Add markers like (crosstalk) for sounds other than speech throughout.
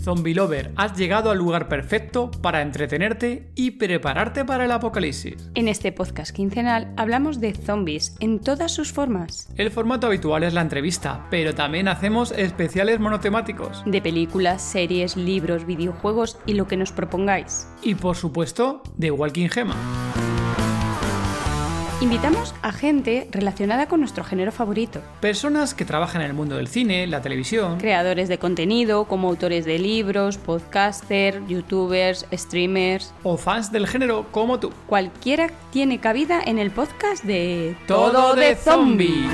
Zombie Lover, has llegado al lugar perfecto para entretenerte y prepararte para el apocalipsis. En este podcast quincenal hablamos de zombies en todas sus formas. El formato habitual es la entrevista, pero también hacemos especiales monotemáticos. De películas, series, libros, videojuegos y lo que nos propongáis. Y por supuesto, de Walking Gema. Invitamos a gente relacionada con nuestro género favorito. Personas que trabajan en el mundo del cine, la televisión. Creadores de contenido, como autores de libros, podcasters, youtubers, streamers. O fans del género como tú. Cualquiera tiene cabida en el podcast de Todo de Zombie.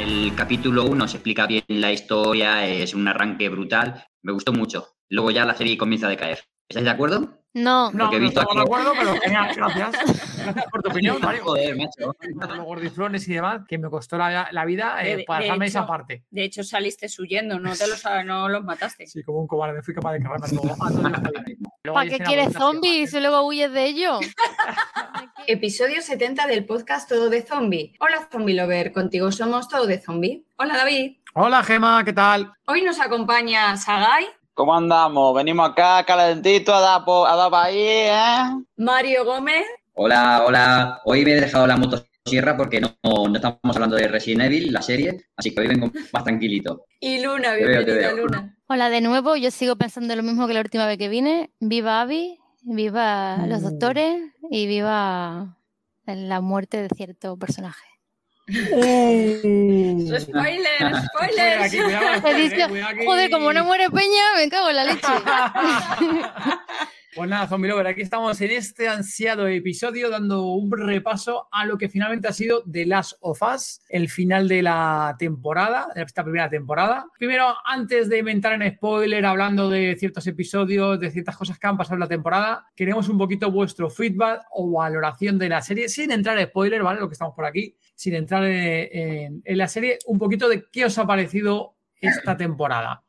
El capítulo 1 se explica bien la historia, es un arranque brutal. Me gustó mucho. Luego ya la serie comienza a decaer. ¿Estáis de acuerdo? No, No, no estamos de acuerdo, pero genial, gracias. (laughs) Gracias por tu opinión, Mario. Joder, macho. Los gordiflones y demás, que me costó la, la vida eh, De- para de dejarme esa hecho- parte. De hecho, saliste huyendo, no te los, (laughs) no los mataste. Sí, como un cobarde, fui capaz de cargarme a todo. (laughs) ¿para qué quieres zombies y luego huyes de ellos? Episodio 70 del podcast Todo de Zombie. Hola Zombie Lover, contigo somos Todo de Zombie. Hola David. Hola Gema, ¿qué tal? Hoy nos acompaña Sagai, ¿Cómo andamos? Venimos acá calentito a dar, po- a dar pa' ahí, ¿eh? Mario Gómez Hola, hola. Hoy me he dejado la motosierra porque no, no estamos hablando de Resident Evil, la serie, así que hoy vengo más tranquilito. y Luna. Bienvenida veo. Luna. Hola de nuevo, yo sigo pensando lo mismo que la última vez que vine. Viva Abby, viva los Mm. doctores y viva la muerte de cierto personaje. Spoiler, spoiler. Aquí, cuidado, eh. Joder, como no muere Peña, me cago en la leche. (laughs) Pues nada, Zombie Lover, aquí estamos en este ansiado episodio dando un repaso a lo que finalmente ha sido The Last of Us, el final de la temporada, de esta primera temporada. Primero, antes de entrar en spoiler, hablando de ciertos episodios, de ciertas cosas que han pasado en la temporada, queremos un poquito vuestro feedback o valoración de la serie, sin entrar en spoiler, ¿vale? Lo que estamos por aquí, sin entrar en, en- en la serie, un poquito de qué os ha parecido esta temporada.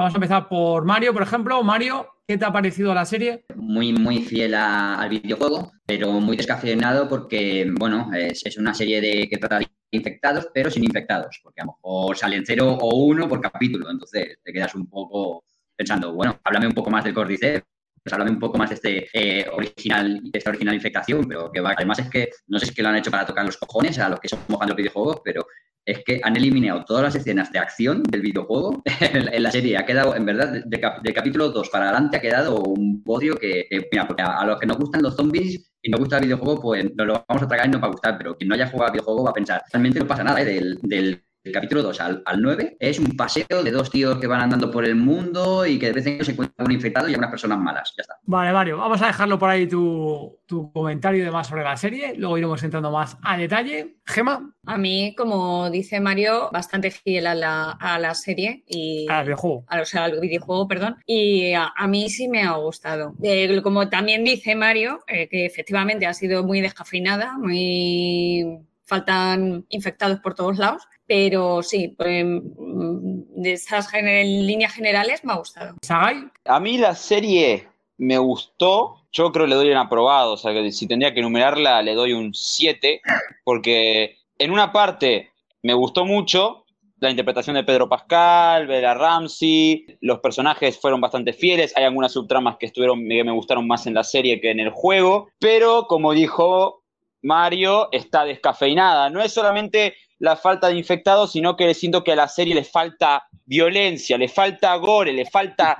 Vamos a empezar por Mario, por ejemplo. Mario, ¿qué te ha parecido la serie? Muy, muy fiel al videojuego, pero muy descafeinado porque, bueno, es, una serie de que trata de infectados, pero sin infectados, porque a lo mejor salen cero o uno por capítulo, entonces te quedas un poco pensando, bueno, háblame un poco más del Cordyceps, pues háblame un poco más de este eh, original, de esta original infectación, pero que va, además es que no sé si es que lo han hecho para tocar los cojones a los que somos los videojuegos, pero es que han eliminado todas las escenas de acción del videojuego (laughs) en la serie. Ha quedado, en verdad, de, de cap- de capítulo 2 para adelante ha quedado un podio que, mira, porque a, a los que nos gustan los zombies y nos gusta el videojuego, pues nos lo vamos a tragar y nos va a gustar, pero quien no haya jugado al videojuego va a pensar, realmente no pasa nada, ¿eh? del, del del capítulo 2 al, al 9 es un paseo de dos tíos que van andando por el mundo y que de vez en cuando se encuentran un infectado y unas personas malas. Ya está. Vale, Mario, vamos a dejarlo por ahí tu, tu comentario y demás sobre la serie. Luego iremos entrando más a detalle. Gema, A mí, como dice Mario, bastante fiel a la, a la serie y al videojuego. a- o sea, al videojuego, perdón, y a, a mí sí me ha gustado. Eh, como también dice Mario, eh, que efectivamente ha sido muy descafeinada, muy faltan infectados por todos lados, pero sí, eh, mm, de esas gener- líneas generales me ha gustado. Sagai, A mí la serie me gustó. Yo creo que le doy un aprobado. O sea, que si tendría que enumerarla, le doy un 7. Porque en una parte me gustó mucho la interpretación de Pedro Pascal, Bella Ramsey. Los personajes fueron bastante fieles. Hay algunas subtramas que, estuvieron, que me gustaron más en la serie que en el juego. Pero, como dijo Mario, está descafeinada. No es solamente la falta de infectados, sino que siento que a la serie le falta violencia, le falta gore, le falta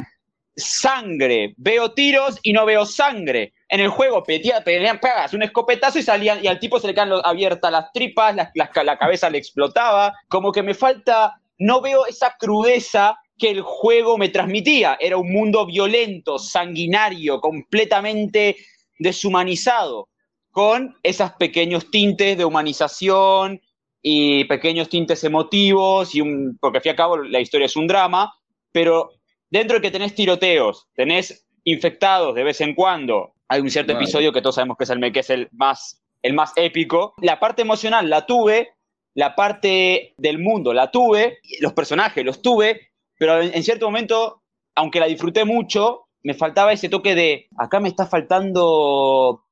sangre. Veo tiros y no veo sangre. En el juego pedía- pelean, pegas un escopetazo y salían, y al tipo se le lo- abiertas las tripas, la cabeza le explotaba. Como que me falta, no veo esa crudeza que el juego me transmitía. Era un mundo violento, sanguinario, completamente deshumanizado, con esos pequeños tintes de humanización y pequeños tintes emotivos, y un, porque al fin y al cabo la historia es un drama, pero dentro de que tenés tiroteos, tenés infectados de vez en cuando, hay un cierto Vale. episodio que todos sabemos que es el, que es el, más, el más épico. La parte emocional la tuve, la parte del mundo la tuve, los personajes los tuve, pero en, en cierto momento, aunque la disfruté mucho, me faltaba ese toque de, acá me está faltando,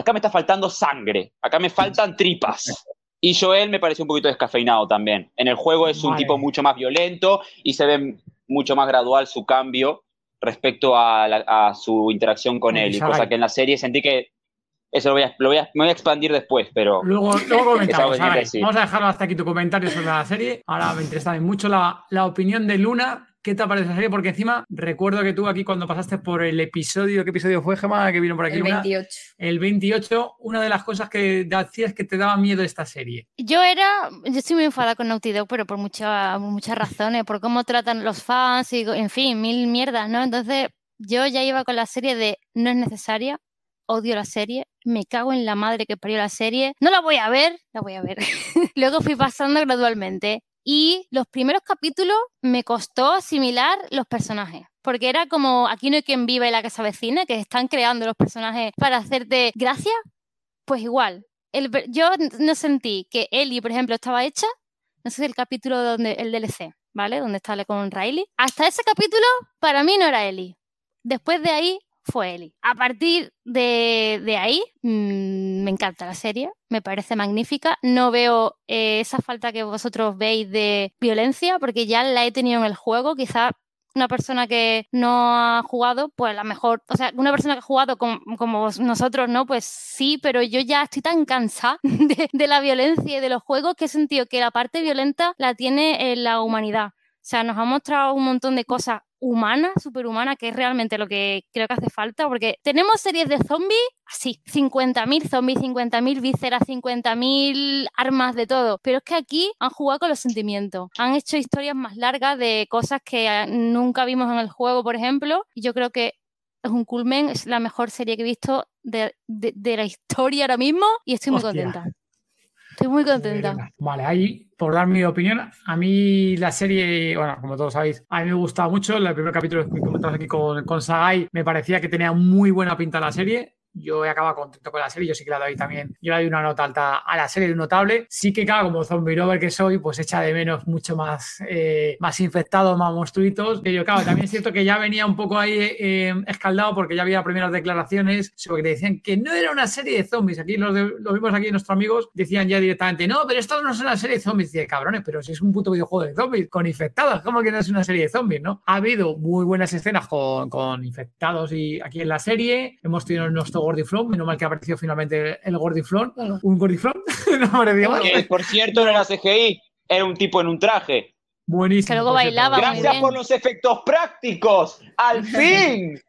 acá me está faltando sangre, acá me faltan tripas. Y Joel me parece un poquito descafeinado también. En el juego es un tipo mucho más violento y se ve mucho más gradual su cambio respecto a, la- a su interacción con él. Y cosa que en la serie sentí que eso lo voy a, lo voy a- me voy a expandir después, pero Luego, luego (laughs) comentamos. A. Vamos a dejarlo hasta aquí tu comentario sobre la serie. Ahora me interesa mucho la, la opinión de Luna. ¿Qué te parece la serie? Porque encima recuerdo que tú aquí cuando pasaste por el episodio, ¿qué episodio fue, Gemma? Que vino por aquí. El Luna? 28. El 28, una de las cosas que hacías que te daba miedo esta serie. Yo era, yo estoy muy enfadada con Naughty Dog, pero por, mucha- por muchas razones, por cómo tratan los fans y, en fin, mil mierdas, ¿no? Entonces, yo ya iba con la serie de no es necesaria, odio la serie, me cago en la madre que parió la serie, no la voy a ver, la voy a ver. (laughs) Luego fui pasando gradualmente y los primeros capítulos me costó asimilar los personajes. Porque era como aquí no hay quien viva y la que se avecina, que están creando los personajes para hacerte gracia. Pues igual, el yo no sentí que Ellie, por ejemplo, estaba hecha. No sé si el capítulo donde el DLC, ¿vale? Donde está con Riley. Hasta ese capítulo, para mí no era Ellie. Después de ahí fue Ellie. A partir de, ahí, mm, me encanta la serie, me parece magnífica. No veo eh, esa falta que vosotros veis de violencia, porque ya la he tenido en el juego. Quizá una persona que no ha jugado, pues a lo mejor, o sea, una persona que ha jugado com- como, vos- nosotros, ¿no? Pues sí, pero yo ya estoy tan cansada (laughs) de, de la violencia y de los juegos que he sentido que la parte violenta la tiene en la humanidad. O sea, nos ha mostrado un montón de cosas humanas, superhumanas, que es realmente lo que creo que hace falta, porque tenemos series de zombies así, 50.000 zombies, 50.000 vísceras, 50.000 armas de todo, pero es que aquí han jugado con los sentimientos, han hecho historias más largas de cosas que eh, nunca vimos en el juego, por ejemplo, y yo creo que es un culmen, es la mejor serie que he visto de, de- de la historia ahora mismo y estoy muy Hostia. contenta. Estoy muy contenta. Vale, ahí, por dar mi opinión, a mí la serie, bueno, como todos sabéis, a mí me gustaba mucho. El primer capítulo que comentamos aquí con, con Sagai, me parecía que tenía muy buena pinta la serie. Yo he acabado contento con la serie, yo sí que la doy también. Yo le doy una nota alta a la serie de notable. Sí que, claro, como zombie lover que soy, pues echa de menos mucho más, eh, más infectados, más monstruitos. Pero claro, también es cierto que ya venía un poco ahí eh, escaldado porque ya había primeras declaraciones sobre que decían que no era una serie de zombies. Aquí los, de- los vimos aquí nuestros amigos, decían ya directamente, no, pero esto no es una serie de zombies. Dice, cabrones, pero si es un puto videojuego de zombies con infectados, ¿cómo que no es una serie de zombies, no? Ha habido muy buenas escenas con, con infectados y aquí en la serie hemos tenido nuestro Gordiflón, menos mal que ha aparecido finalmente el Gordiflón, un Gordiflón, (laughs) no que por cierto no era CGI, era un tipo en un traje. Buenísimo. Que luego bailaba Gracias por los efectos prácticos. Al (laughs) fin.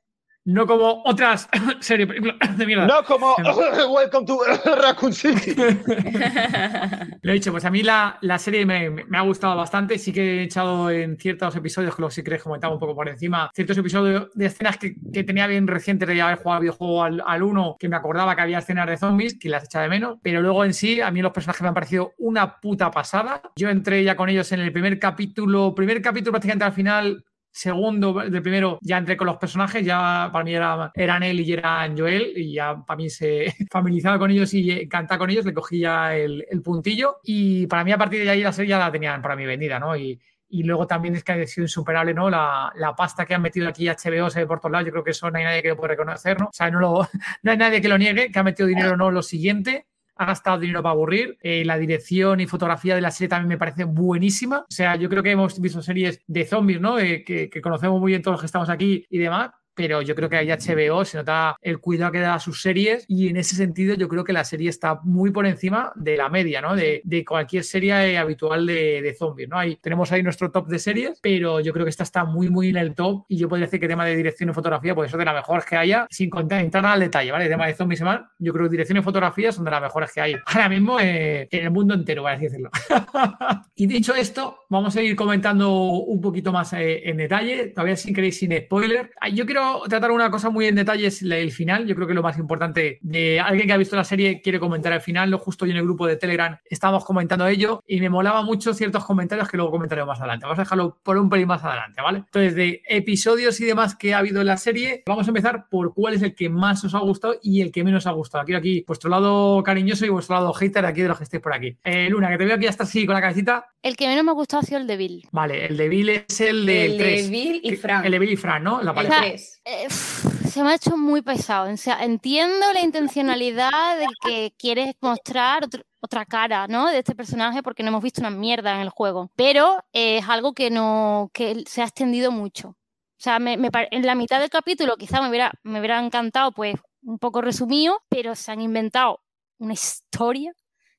No como otras (coughs) series (coughs) de mierda. No como (coughs) Welcome to Raccoon City. (laughs) Lo he dicho, pues a mí la, la serie me, me ha gustado bastante. Sí que he echado en ciertos episodios, que lo sí que les comentaba un poco por encima, ciertos episodios de escenas que, que tenía bien recientes de haber jugado videojuego al, al 1, que me acordaba que había escenas de zombies, que las echaba de menos. Pero luego en sí, a mí los personajes me han parecido una puta pasada. Yo entré ya con ellos en el primer capítulo, primer capítulo prácticamente al final. Segundo, del primero, ya entré con los personajes, ya para mí era, eran él y eran Joel, y ya para mí se (laughs) familiarizaba con ellos y encantaba con ellos, le cogí ya el, el puntillo, y para mí a partir de ahí la serie ya la tenían para mí vendida, ¿no? Y, y luego también es que ha sido insuperable, ¿no? La, la pasta que han metido aquí HBO se ve por todos lados, yo creo que eso no hay nadie que lo pueda reconocer, ¿no? O sea, no, lo, (laughs) no hay nadie que lo niegue, que ha metido dinero no lo siguiente, ha gastado dinero para aburrir. Eh, la dirección y fotografía de la serie también me parece buenísima. O sea, yo creo que hemos visto series de zombies, ¿no? Eh, que, que conocemos muy bien todos los que estamos aquí y demás. Pero yo creo que ahí HBO se nota el cuidado que da a sus series y en ese sentido yo creo que la serie está muy por encima de la media, ¿no? De, de cualquier serie habitual de, zombies, ¿no? Ahí, tenemos ahí nuestro top de series, pero yo creo que esta está muy, muy en el top y yo podría decir que tema de dirección y fotografía, pues eso de las mejores que haya, sin contar, entrar al detalle, ¿vale? El tema de zombies y más, yo creo que dirección y fotografía son de las mejores que hay ahora mismo eh, en el mundo entero, por así decirlo. (laughs) y dicho esto, vamos a ir comentando un poquito más eh, en detalle, todavía sin queréis sin spoiler. Ah, Yo quiero tratar una cosa muy en detalle, es el final, yo creo que lo más importante de alguien que ha visto la serie quiere comentar el final, lo justo yo en el grupo de Telegram estábamos comentando ello y me molaba mucho ciertos comentarios que luego comentaré más adelante. Vamos a dejarlo por un pelín más adelante, ¿vale? Entonces, de episodios y demás que ha habido en la serie, vamos a empezar por cuál es el que más os ha gustado y el que menos os ha gustado. Quiero aquí vuestro lado cariñoso y vuestro lado hater aquí de los que estéis por aquí. Eh, Luna, que te veo aquí hasta así con la cabecita. El que menos me ha gustado ha sido el de Bill. Vale, el de Bill es el de El de 3. Bill y Fran. El de Bill y Fran, ¿no? La pareja. tres. Eh, pff, se me ha hecho muy pesado. O sea, entiendo la intencionalidad de que quieres mostrar otro- otra cara, ¿no? De este personaje porque no hemos visto una mierda en el juego. Pero eh, es algo que no que se ha extendido mucho. O sea, me- en la mitad del capítulo quizá me hubiera, me hubiera encantado, pues, un poco resumido, pero se han inventado una historia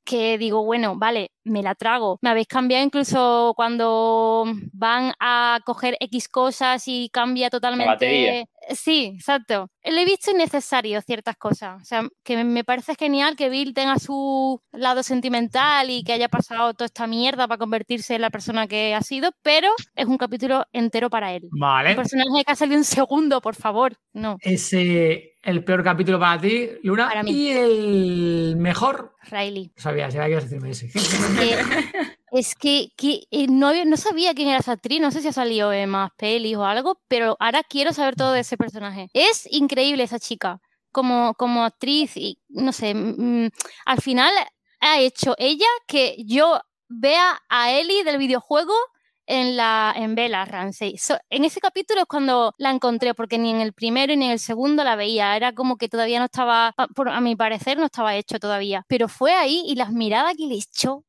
que digo, bueno, vale, me la trago. Me habéis cambiado incluso cuando van a coger X cosas y cambia totalmente. batería. Sí, exacto. Lo he visto innecesario ciertas cosas. O sea, que me- parece genial que Bill tenga su lado sentimental y que haya pasado toda esta mierda para convertirse en la persona que ha sido, pero es un capítulo entero para él. Un Vale. personaje que ha salido un segundo, por favor. No, Ese el peor capítulo para ti, Luna. Para mí. Y el mejor. Riley. No sabía, sabía que ibas a decirme ese. que- es que, que, eh, no, no sabía quién era esa actriz, no sé si ha salido en más pelis o algo, pero ahora quiero saber todo de ese personaje. Es increíble esa chica como, como actriz y no sé, mm, al final ha hecho ella que yo vea a Ellie del videojuego en la en Bella Ramsey. So- en ese capítulo es cuando la encontré, porque ni en el primero ni en el segundo la veía. Era como que todavía no estaba, a- por- a mi parecer, no estaba hecho todavía. Pero fue ahí y las miradas que le echó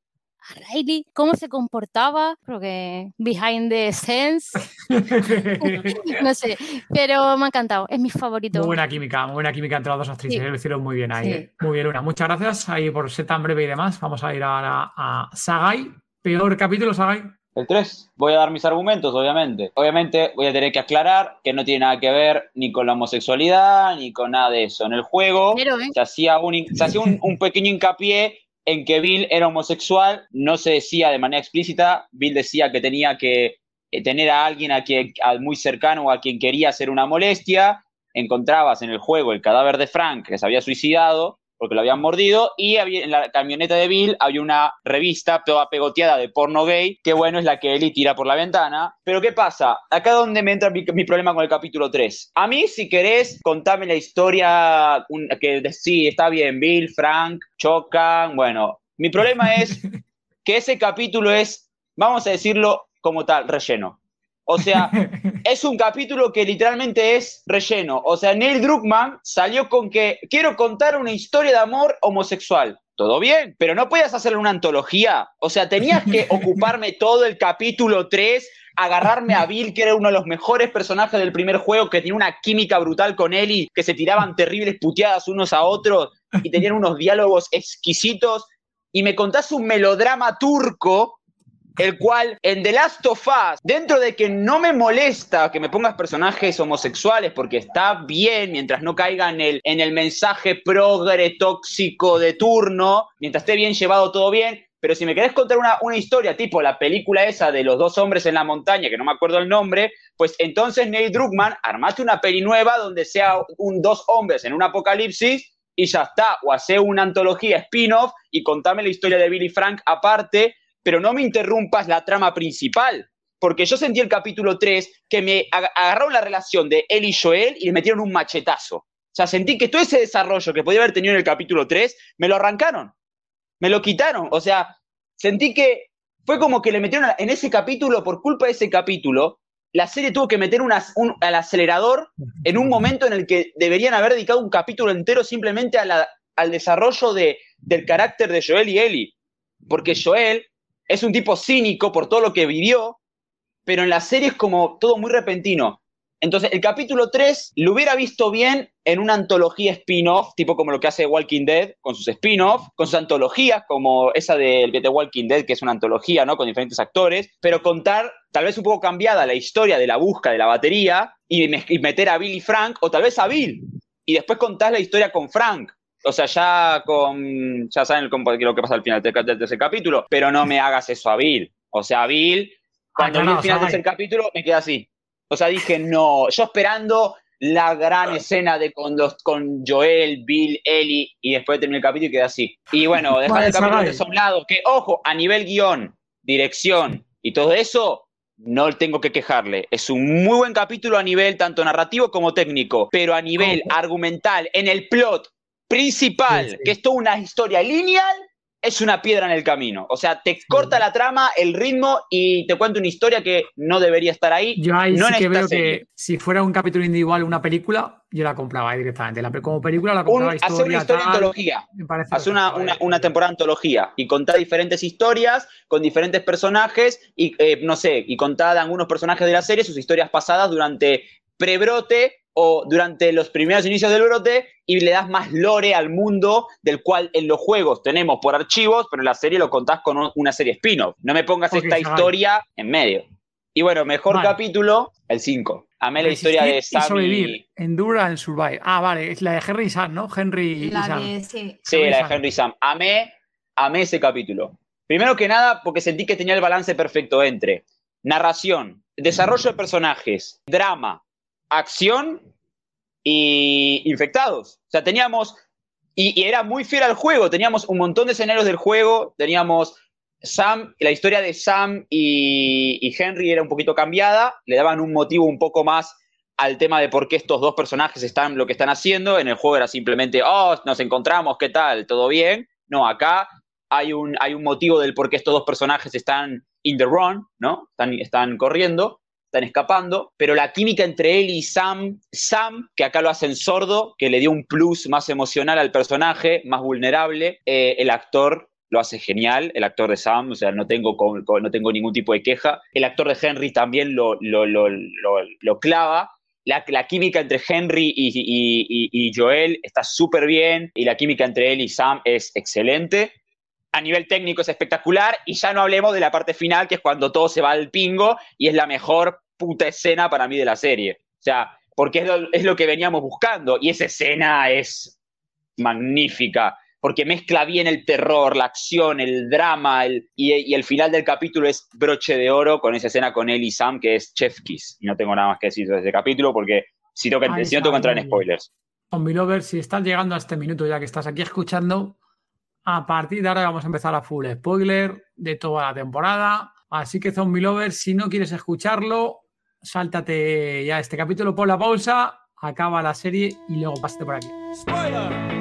a Riley, cómo se comportaba, creo que behind the scenes, (laughs) (laughs) no sé, pero me ha encantado, es mi favorito. Muy buena química, muy buena química entre las dos actrices. Sí. Lo hicieron muy bien ahí. Sí. eh. Muy bien, Luna. Muchas gracias ahí por ser tan breve y demás. Vamos a ir ahora a Sagai. Peor capítulo, Sagai. El 3, voy a dar mis argumentos, obviamente. Obviamente voy a tener que aclarar que no tiene nada que ver ni con la homosexualidad, ni con nada de eso. En el juego Pero, ¿eh? se hacía un, hin- se hacía un, un pequeño hincapié en que Bill era homosexual, no se decía de manera explícita, Bill decía que tenía que eh, tener a alguien a quien, a muy cercano o a quien quería hacer una molestia, encontrabas en el juego el cadáver de Frank que se había suicidado porque lo habían mordido y había, en la camioneta de Bill había una revista toda pegoteada de porno gay, que bueno, es la que Ellie tira por la ventana. Pero ¿qué pasa? Acá donde me entra mi, mi problema con el capítulo 3. A mí, si querés, contame la historia un- que sí, está bien, Bill, Frank, chocan, bueno. Mi problema es (laughs) que ese capítulo es, vamos a decirlo como tal, relleno. O sea, (laughs) es un capítulo que literalmente es relleno. O sea, Neil Druckmann salió con que quiero contar una historia de amor homosexual. Todo bien, pero no podías hacerle una antología. O sea, tenías que (laughs) ocuparme todo el capítulo 3, agarrarme a Bill, que era uno de los mejores personajes del primer juego, que tenía una química brutal con Ellie, que se tiraban terribles puteadas unos a otros y tenían unos diálogos exquisitos. Y me contás un melodrama turco el cual en The Last of Us, dentro de que no me molesta que me pongas personajes homosexuales porque está bien mientras no caiga en el, en el mensaje progre tóxico de turno, mientras esté bien llevado todo bien, pero si me querés contar una, una historia tipo la película esa de los dos hombres en la montaña, que no me acuerdo el nombre, pues entonces Neil Druckmann, armate una peli nueva donde sea un dos hombres en un apocalipsis y ya está, o hace una antología spin-off y contame la historia de Billy Frank aparte, pero no me interrumpas la trama principal. Porque yo sentí el capítulo 3 que me ag- agarraron la relación de él y Joel y le metieron un machetazo. O sea, sentí que todo ese desarrollo que podía haber tenido en el capítulo 3, me lo arrancaron. Me lo quitaron. O sea, sentí que fue como que le metieron en ese capítulo, por culpa de ese capítulo, la serie tuvo que meter un- al acelerador en un momento en el que deberían haber dedicado un capítulo entero simplemente al desarrollo de, del carácter de Joel y Ellie. Porque Joel es un tipo cínico por todo lo que vivió, pero en la serie es como todo muy repentino. Entonces, el capítulo 3 lo hubiera visto bien en una antología spin-off, tipo como lo que hace Walking Dead, con sus spin-off, con sus antologías, como esa de, Walking Dead, que es una antología, ¿no? Con diferentes actores, pero contar, tal vez un poco cambiada, la historia de la busca de la batería y meter a Bill y Frank, o tal vez a Bill, y después contar la historia con Frank. O sea, ya con. Ya saben cómo- lo que pasa al final del, tercer capítulo, pero no me hagas eso a Bill. O sea, Bill, cuando vi claro, el final del tercer capítulo, me quedé así. O sea, dije, no. Yo esperando la gran escena de con, los, con Joel, Bill, Ellie, y después terminé el capítulo y quedé así. Y bueno, (laughs) dejar Vale, el capítulo de un lado, que ojo, a nivel guion, dirección y todo eso, no tengo que quejarle. Es un muy buen capítulo a nivel tanto narrativo como técnico, pero a nivel Ojo. argumental, en el plot principal, Sí, sí. que es toda una historia lineal, es una piedra en el camino. O sea, te corta la trama, el ritmo y te cuenta una historia que no debería estar ahí. Yo ahí no sí que veo serie. que si fuera un capítulo individual, una película, yo la compraba ahí directamente. La, como película la Un- compraba hacer una historia, historia tal, antología. me parece Hace una, una, una temporada antología y contar diferentes historias con diferentes personajes y, eh, no sé, y contar algunos personajes de la serie sus historias pasadas durante prebrote o durante los primeros inicios del brote y le das más lore al mundo del cual en los juegos tenemos por archivos, pero en la serie lo contás con un- una serie spin-off. No me pongas esta historia en medio. Y bueno, mejor Vale. capítulo, el 5. Amé la historia de Resistir y Sam sobrevivir. y... Endure and Survive. Ah, vale, es la de Henry y Sam, ¿no? Henry y La Sam. de, sí. Sí, Henry la Sam. de Henry Sam. Amé, amé ese capítulo. Primero que nada, porque sentí que tenía el balance perfecto entre narración, desarrollo de personajes, drama, acción y infectados. O sea, teníamos, y, era muy fiel al juego, teníamos un montón de escenarios del juego, teníamos Sam, la historia de Sam y, y Henry era un poquito cambiada, le daban un motivo un poco más al tema de por qué estos dos personajes están lo que están haciendo. En el juego era simplemente, oh, nos encontramos, ¿qué tal? ¿Todo bien? No, acá hay un, hay un motivo del por qué estos dos personajes están in the run, ¿no? Están, están corriendo, están escapando, pero la química entre él y Sam, Sam, que acá lo hacen sordo, que le dio un plus más emocional al personaje, más vulnerable, eh, el actor lo hace genial, el actor de Sam, o sea, no tengo, no tengo ningún tipo de queja. El actor de Henry también lo, clava. La, química entre Henry y- y Joel está súper bien y la química entre él y Sam es excelente. A nivel técnico es espectacular y ya no hablemos de la parte final, que es cuando todo se va al pingo y es la mejor puta escena para mí de la serie. O sea, porque es lo, es lo que veníamos buscando y esa escena es magnífica porque mezcla bien el terror, la acción, el drama, el- y, y el final del capítulo es broche de oro con esa escena con él y Sam que es Chef Kiss. Y no tengo nada más que decir de ese capítulo porque si, Ahí si no tengo que entrar en spoilers. Zombie Lover, si estás llegando a este minuto ya que estás aquí escuchando, a partir de ahora vamos a empezar a full spoiler de toda la temporada. Así que Zombie Lover, si no quieres escucharlo, sáltate ya este capítulo, pon la pausa, acaba la serie y luego pásate por aquí. Spoiler!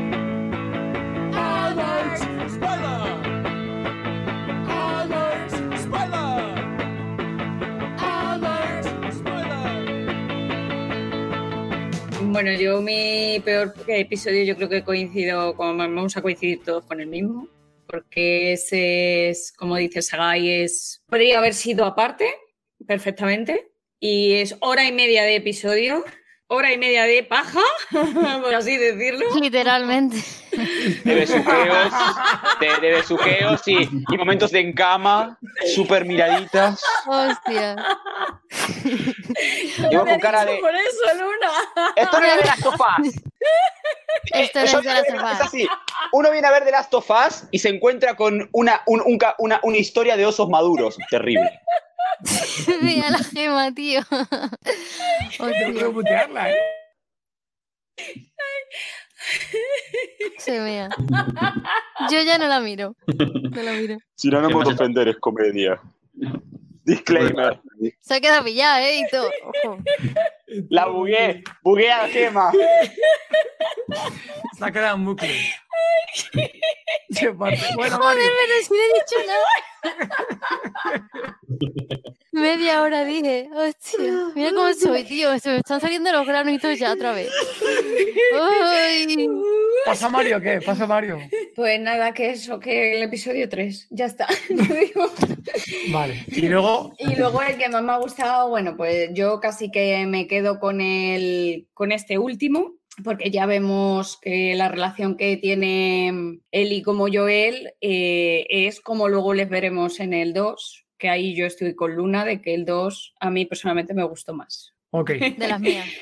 Bueno, yo mi peor episodio yo creo que coincido, con, vamos a coincidir todos con el mismo, porque ese es, como dice Sagai, es, podría haber sido aparte perfectamente y es hora y media de episodio, hora y media de paja, (laughs) por así decirlo. Literalmente. (laughs) De besuqueos, de, de besuqueos y, y momentos de encama, súper miraditas. Hostia. Vos con cara de. Por eso, Luna. Esto no es de Last of Us. Esto no es de las viene- sofás. es así. Uno viene a ver The Last of Us y se encuentra con una, un- un ca- una, una historia de osos maduros. Terrible. (laughs) Mira la gema, tío. (laughs) ¿eh? se vea. Yo ya no la miro. No la miro. Si no, no puedo ofender, es comedia. Disclaimer. Se ha quedado pillada, ¿eh? Y todo. Ojo. La bugué. Bugué a Gema. Quedado en bucle. Bueno, Joder, Mario, pero si no he dicho nada. (laughs) Media hora dije. Hostia. Mira cómo (laughs) soy, tío. Se me están saliendo los todo ya otra vez. Ay. (laughs) ¿pasa Mario qué? ¿Pasa Mario? Pues nada, que eso, que el episodio 3, ya está. (laughs) Vale. Y luego, Y luego el que más me ha gustado, bueno, pues yo casi que me quedo con el, con este último, porque ya vemos que la relación que tiene Eli como Joel eh, es como luego les veremos en el 2, que ahí yo estoy con Luna, de que el 2 a mí personalmente me gustó más. ok. De las mías. (laughs)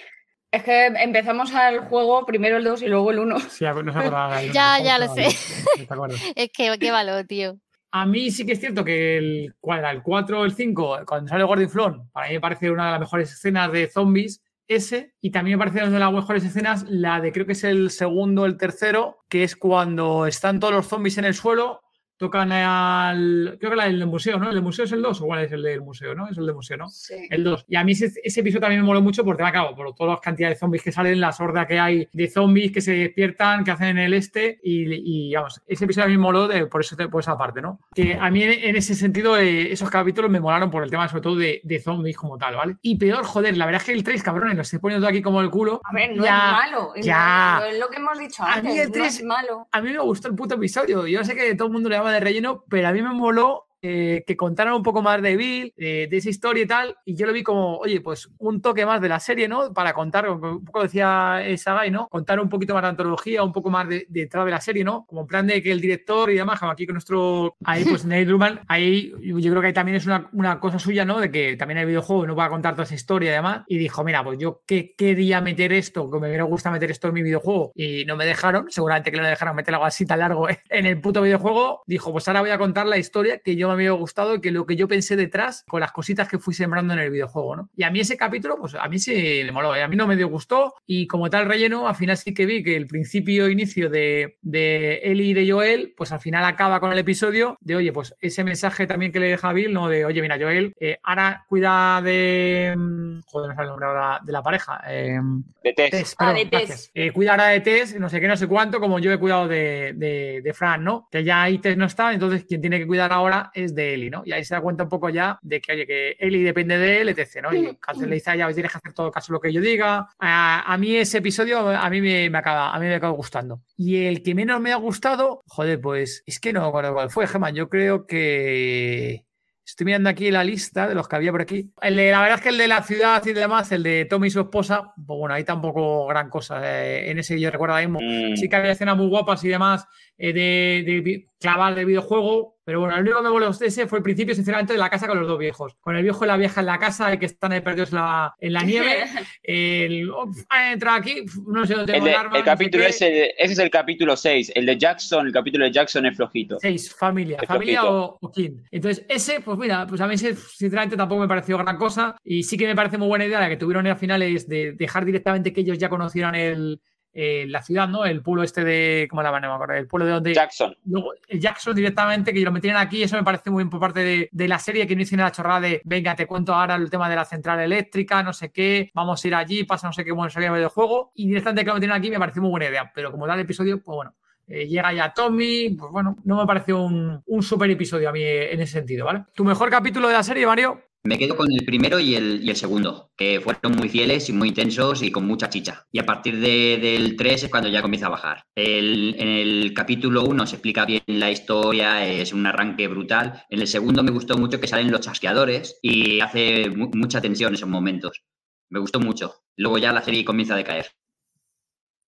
Es que empezamos al juego primero el 2 y luego el 1. Sí, no se acordaba. (laughs) Ya, ya lo sé. (laughs) Es que qué valor, tío. A mí sí que es cierto que el, ¿cuál era? el 4 o el 5, cuando sale Gordon Flon, para mí me parece una de las mejores escenas de zombies, ese, y también me parece una de las mejores escenas, la de creo que es el segundo o el tercero, que es cuando están todos los zombies en el suelo, tocan al. Creo que la del museo, ¿no? ¿El del museo es el 2 o cuál es el del museo, no? Es el del museo, ¿no? Sí. El 2. Y a mí ese, ese episodio también me moló mucho porque, acabo, por todas las cantidades de zombies que salen, las hordas que hay de zombies que se despiertan, que hacen en el este. Y, y, vamos, ese episodio a mí me moló de, por, eso, por esa parte, ¿no? Que a mí en, en ese sentido, eh, esos capítulos me molaron por el tema, sobre todo, de, de zombies como tal, ¿vale? Y peor, joder, la verdad es que el 3, cabrones, lo estoy poniendo aquí como el culo. A ver, no Ya, es malo. es ya. Es lo que hemos dicho A antes. mí el no tres- es malo. a mí me gustó el puto episodio. Yo sé que todo el mundo le llama de relleno, pero a mí me moló eh, que contaran un poco más de Bill, eh, de esa historia y tal. Y yo lo vi como, oye, pues un toque más de la serie, ¿no? Para contar, un poco decía Sagai, ¿no? Contar un poquito más de antología, un poco más de, detrás de la serie, ¿no? Como en plan de que el director y demás, aquí con nuestro. Ahí, pues Neil Druckmann, ahí yo creo que ahí también es una, una cosa suya, ¿no? De que también el videojuego no va a contar toda esa historia y demás. Y dijo, mira, pues yo que quería meter esto, que me hubiera gustado meter esto en mi videojuego y no me dejaron, seguramente que no me dejaron meter algo así tan largo en el puto videojuego. Dijo, pues ahora voy a contar la historia que yo me había gustado y que lo que yo pensé detrás con las cositas que fui sembrando en el videojuego, ¿no? Y a mí ese capítulo, pues a mí sí me moló, ¿eh? a mí no me dio gusto y como tal relleno, al final sí que vi que el principio inicio de, de Ellie y de Joel, pues al final acaba con el episodio de, oye, pues ese mensaje también que le deja Bill, ¿no? De, oye, mira, Joel, eh, ahora cuida de... mm, Joder, no sale el nombre ahora de la pareja. eh, De test. Tess, Ah, perdón, de Tess. Eh, cuida ahora de Tess, no sé qué, no sé cuánto, como yo he cuidado de, de, de Fran, ¿no? Que ya ahí Tess no está, entonces quien tiene que cuidar ahora es de Eli, ¿no? Y ahí se da cuenta un poco ya de que, oye, que Eli depende de él, etc., ¿no? Y entonces le dice a ella, "Oye, tienes que hacer todo caso lo que yo diga. A, a mí ese episodio, a mí me, me acaba, a mí me acaba gustando. Y el que menos me ha gustado, joder, pues es que no me acuerdo cuál fue, Gemma. Yo creo que. Estoy mirando aquí la lista de los que había por aquí. El de, la verdad es que el de la ciudad y demás, el de Tommy y su esposa, pues bueno, ahí tampoco gran cosa. eh, en ese yo recuerdo ahora mismo. Mm. Sí que había escenas muy guapas y demás eh, de, de clavar de videojuego, pero bueno, el único que me molestó ese fue el principio, sinceramente, de la casa con los dos viejos. Con el viejo y la vieja en la casa y que están ahí perdidos en la, en la nieve. (laughs) El, oh, entrado aquí, no sé dónde El, tengo de- el arma, el no sé capítulo ese, ese es el capítulo 6. El de Jackson, el capítulo de Jackson es flojito. Seis, familia. Es Familia flojito. o, o kin. Entonces, ese, pues mira, pues a mí ese, sinceramente tampoco me pareció gran cosa. Y sí que me parece muy buena idea la que tuvieron al final es de dejar directamente que ellos ya conocieran el, eh, la ciudad, ¿no? El pueblo este de. ¿Cómo la van a acordar? El pueblo de donde. Jackson. Luego, el Jackson directamente, que lo metieran aquí, eso me parece muy bien por parte de, de la serie, que no hicieron la chorrada de, venga, te cuento ahora el tema de la central eléctrica, no sé qué, vamos a ir allí, pasa no sé qué, bueno, salía del juego, y directamente que lo metieran aquí me pareció muy buena idea, pero como tal el episodio, pues bueno, eh, llega ya Tommy, pues bueno, no me pareció un, un super episodio a mí en ese sentido, ¿vale? ¿Tu mejor capítulo de la serie, Mario? Me quedo con el primero y el, y el segundo, que fueron muy fieles y muy intensos y con mucha chicha. Y a partir de- del 3 es cuando ya comienza a bajar. El- en el capítulo 1 se explica bien la historia, es un arranque brutal. En el segundo me gustó mucho que salen los chasqueadores y hace mu- mucha tensión esos momentos. Me gustó mucho. Luego ya la serie comienza a decaer.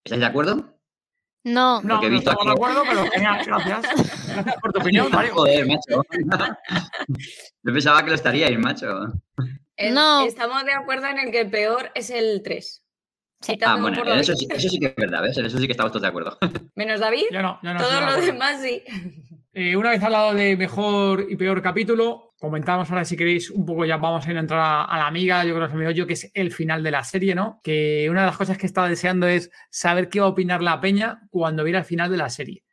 ¿Estáis de acuerdo? No, No, no visto estamos de acuerdo, pero genial, gracias. Gracias por tu (laughs) opinión, Mario. Joder, macho. Yo pensaba que lo estaríais, macho. No. Estamos de acuerdo en el que el peor es el 3. Sí. Ah, bueno, en eso, sí- eso sí que es verdad, ¿ves? En eso sí que estamos todos de acuerdo. (laughs) Menos David, Yo no, yo no. todo estoy de lo acuerdo. demás sí. Eh, una vez hablado de mejor y peor capítulo, comentamos ahora si queréis un poco ya vamos a ir a entrar a, la amiga, yo creo que yo que es el final de la serie, ¿no? Que una de las cosas que estaba deseando es saber qué va a opinar la peña cuando viera el final de la serie.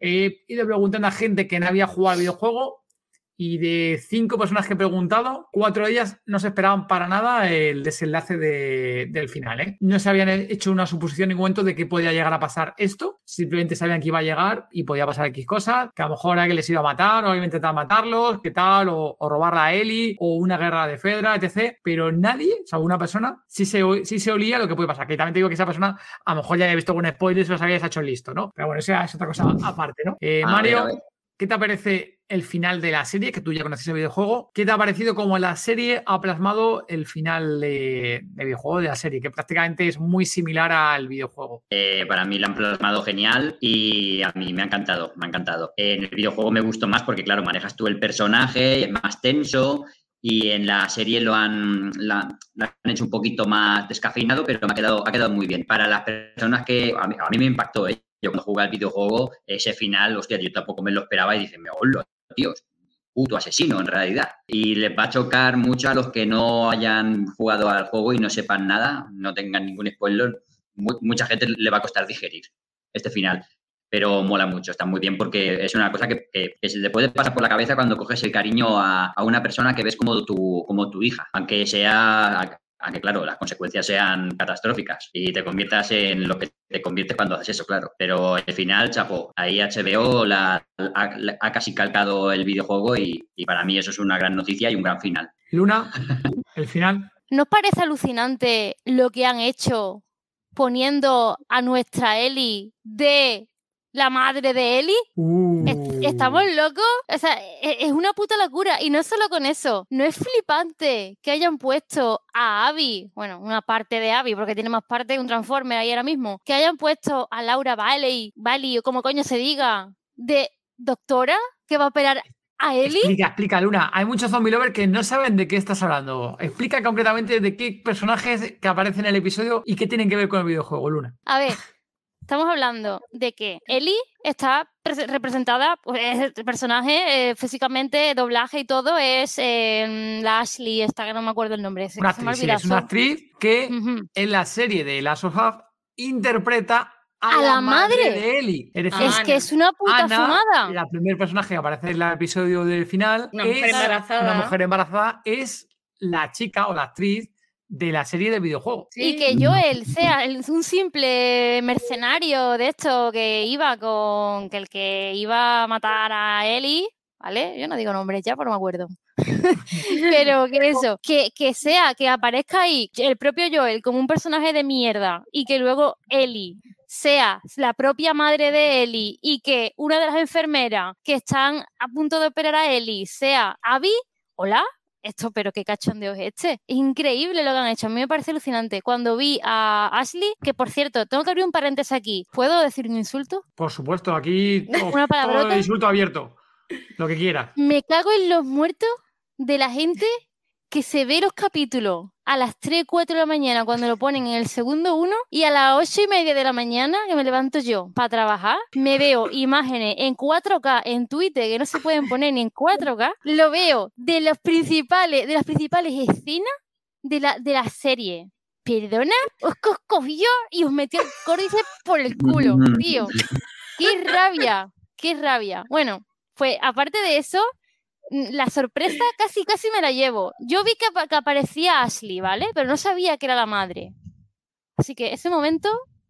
He ido preguntando a gente que no había jugado al videojuego y de cinco personas que he preguntado, cuatro de ellas no se esperaban para nada el desenlace de- del final. ¿eh? No se habían hecho una suposición en ningún momento de que podía llegar a pasar esto. Simplemente sabían que iba a llegar y podía pasar X cosas, que a lo mejor alguien les iba a matar o iba a intentar matarlos, qué tal, o, o robarla a Eli, o una guerra de Fedra, etc. Pero nadie, o sea, una persona, sí se, sí se olía lo que puede pasar. Que también te digo que esa persona a lo mejor ya había visto algún spoiler y se los habías hecho listo, ¿no? Pero bueno, esa es otra cosa aparte, ¿no? Eh, A ver, Mario, ver. ¿Qué te parece el final de la serie? Que tú ya conoces el videojuego. ¿Qué te ha parecido como la serie ha plasmado el final de, de videojuego de la serie? Que prácticamente es muy similar al videojuego. Eh, para mí lo han plasmado genial y a mí me ha encantado, me ha encantado. En el videojuego me gustó más porque, claro, manejas tú el personaje, es más tenso y en la serie lo han, la, la han hecho un poquito más descafeinado, pero me ha quedado, ha quedado muy bien. Para las personas que a mí, a mí me impactó, ¿eh? yo cuando jugué al videojuego, ese final, hostia, yo tampoco me lo esperaba y dije, me hola, tíos, puto asesino en realidad. Y les va a chocar mucho a los que no hayan jugado al juego y no sepan nada, no tengan ningún spoiler. Mu- mucha gente le va a costar digerir este final. pero mola mucho, está muy bien porque es una cosa que, que- se te puede pasar por la cabeza cuando coges el cariño a, una persona que ves como tu hija, aunque sea, aunque claro, las consecuencias sean catastróficas y te conviertas en lo que te conviertes cuando haces eso, claro. Pero al final, chapo, ahí HBO la, ha, la- ha casi calcado el videojuego y, y para mí eso es una gran noticia y un gran final. Luna, el final. (laughs) ¿No os parece alucinante lo que han hecho poniendo a nuestra Eli de la madre de Eli? Uh. Es- ¿Estamos locos? O sea, e- es una puta locura. Y no solo con eso, no es flipante que hayan puesto a Abby, bueno, una parte de Abby, porque tiene más parte de un Transformer ahí ahora mismo, que hayan puesto a Laura Bailey, Bailey o como coño se diga, de doctora que va a operar a Eli. Explica, explica, Luna. Hay muchos zombie lovers que no saben de qué estás hablando. Explica concretamente de qué personajes que aparecen en el episodio y qué tienen que ver con el videojuego, Luna. A ver, estamos hablando de que Ellie está pre- representada, pues es el personaje eh, físicamente, doblaje y todo, es eh, la Ashley, esta que no me acuerdo el nombre. Una actriz, sí, es una actriz que en la serie de Last of Us interpreta a, ¡A la madre! de Ellie. Es decir, Es que es una puta Ana, fumada. la primer personaje que aparece en el episodio del final, Una es mujer embarazada. una mujer embarazada, es la chica o la actriz de la serie de videojuego. Y que Joel sea el- un simple mercenario de esto que iba con. que el que iba a matar a Ellie, ¿vale? Yo no digo nombres ya, pero no me acuerdo. (laughs) pero que eso, que, que sea, que aparezca ahí el propio Joel como un personaje de mierda y que luego Ellie sea la propia madre de Ellie y que una de las enfermeras que están a punto de operar a Ellie sea Abby, hola, esto, pero qué cachondeo es este. Es increíble lo que han hecho. A mí me parece alucinante. Cuando vi a Ashley, que por cierto, tengo que abrir un paréntesis aquí. ¿Puedo decir un insulto? Por supuesto, aquí (laughs) todo, Una todo insulto abierto. Lo que quiera. Me cago en los muertos de la gente que se ve los capítulos a las 3, 4 de la mañana cuando lo ponen en el segundo uno y a las 8 y media de la mañana que me levanto yo para trabajar, me veo imágenes en 4K en Twitter que no se pueden poner ni en 4K, lo veo de los principales, de las principales escenas de la, de la serie. Perdona, os co- cogió y os metió el córdice por el culo, tío. Qué rabia, qué rabia. Bueno, pues aparte de eso, la sorpresa casi casi me la llevo. Yo vi que, apa- que aparecía Ashley, ¿vale? Pero no sabía que era la madre. Así que ese momento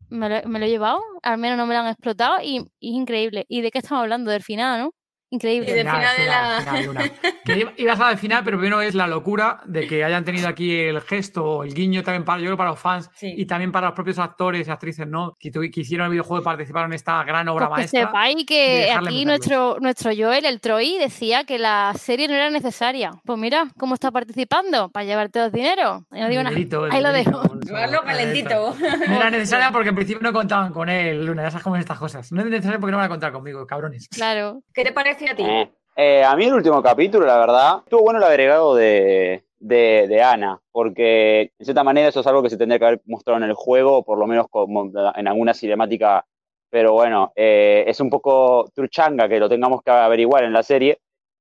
me lo, me lo he llevado, al menos no me lo han explotado y, y es increíble. ¿Y de qué estamos hablando? Del final, ¿no? Increíble. Y del final de la- final. (laughs) Que iba- ibas a al final, pero primero es la locura de que hayan tenido aquí el gesto, el guiño también para, yo creo, para los fans Sí. y también para los propios actores y actrices, ¿no? Que, que hicieron el videojuego y participaron en esta gran obra Pues que maestra. sepáis de que aquí nuestro, nuestro Joel, el Troy, decía que la serie no era necesaria. Pues mira cómo está participando para llevarte los dineros. Y no digo nada. Dinerito, el Ahí lo dejo. Llevarlo calentito. No era necesaria (laughs) porque en principio no contaban con él, Luna. Ya sabes cómo son estas cosas. No es necesario porque no van a contar conmigo, cabrones. Claro. ¿Qué te parece a ti? Eh, eh, a mí el último capítulo, la verdad, estuvo bueno el agregado de, de, de Ana, porque en cierta manera eso es algo que se tendría que haber mostrado en el juego, por lo menos como en alguna cinemática, pero bueno, eh, es un poco truchanga que lo tengamos que averiguar en la serie,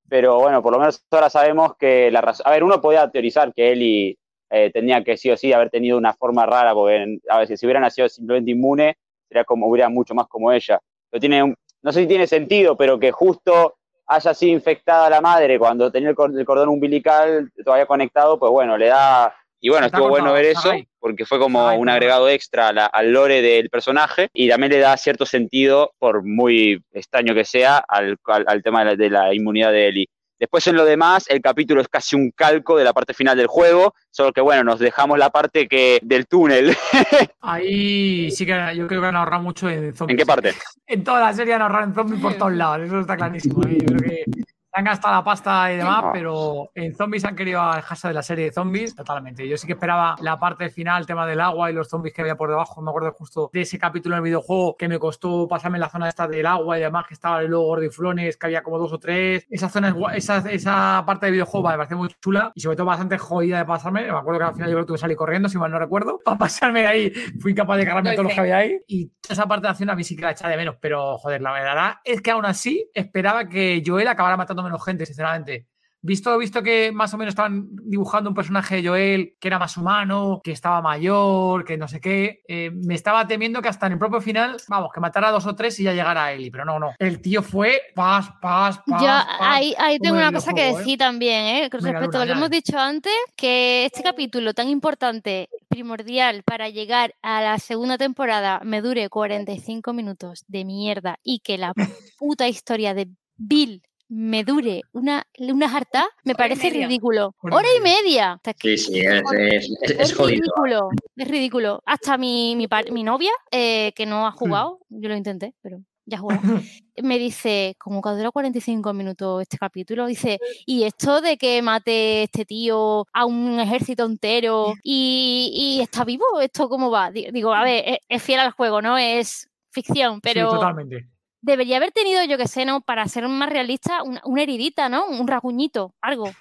pero bueno, por lo menos ahora sabemos que la razón... A ver, uno podía teorizar que Ellie eh, tenía que sí o sí haber tenido una forma rara, porque en- a ver, si hubiera nacido simplemente inmune, sería como, hubiera mucho más como ella. Pero tiene un- no sé si tiene sentido, pero que justo haya sido infectada la madre cuando tenía el, cor- el cordón umbilical todavía conectado, pues bueno, le da... Y bueno, estuvo bueno ver eso, porque fue como un agregado extra la- al lore del personaje y también le da cierto sentido, por muy extraño que sea, al, al- al tema de la, de la inmunidad de Ellie. Después en lo demás, el capítulo es casi un calco de la parte final del juego, solo que bueno, nos dejamos la parte que del túnel. (laughs) Ahí sí que yo creo que han ahorrado mucho en zombies. ¿En qué parte? En toda la serie han ahorrado en zombies por todos lados, eso está clarísimo. ¿eh? Yo creo que se han gastado la pasta y demás, pero en zombies han querido alejarse de la serie de zombies totalmente. Yo sí que esperaba la parte final, el tema del agua y los zombies que había por debajo. Me acuerdo justo de ese capítulo en el videojuego que me costó pasarme en la zona esta del agua y demás, que estaba luego gordiflones, que había como dos o tres. Esa zona, esa, esa parte del videojuego me parece muy chula y sobre todo bastante jodida de pasarme. Me acuerdo que al final yo creo que tuve que salir corriendo, si mal no recuerdo, (laughs) para pasarme de ahí. Fui incapaz de cargarme Lo todos los que había ahí. Y esa parte de acción a mí sí que la echa de menos, pero joder, la verdad es que aún así esperaba que Joel acabara matando menos gente, sinceramente. visto visto que más o menos estaban dibujando un personaje de Joel que era más humano, que estaba mayor, que no sé qué, eh, me estaba temiendo que hasta en el propio final, vamos, que matara a dos o tres y ya llegara a Eli, pero no, no. El tío fue pas, pas, pas. Yo pas, ahí, ahí tengo en una cosa que ¿eh? decir también, ¿eh? Con respecto a lo que hemos dicho antes, que este capítulo tan importante, primordial para llegar a la segunda temporada, me dure 45 minutos de mierda y que la puta historia de Bill me dure una, una harta, me parece media. ridículo. Hora y Hora y media. Que Sí, sí, es, es, es- es es jodido. ridículo, es ridículo. Hasta mi, mi, novia, eh, que no ha jugado, yo lo intenté, pero ya ha jugado, (laughs) me dice, como que dura 45 minutos este capítulo, dice, y esto de que mate este tío a un ejército entero y, y está vivo, ¿esto cómo va? Di- Digo, a ver, es, es fiel al juego, ¿no? Es ficción, Sí, pero totalmente. Debería haber tenido, yo que sé, ¿no? Para ser más realista, una, una heridita, ¿no? Un rasguñito, algo.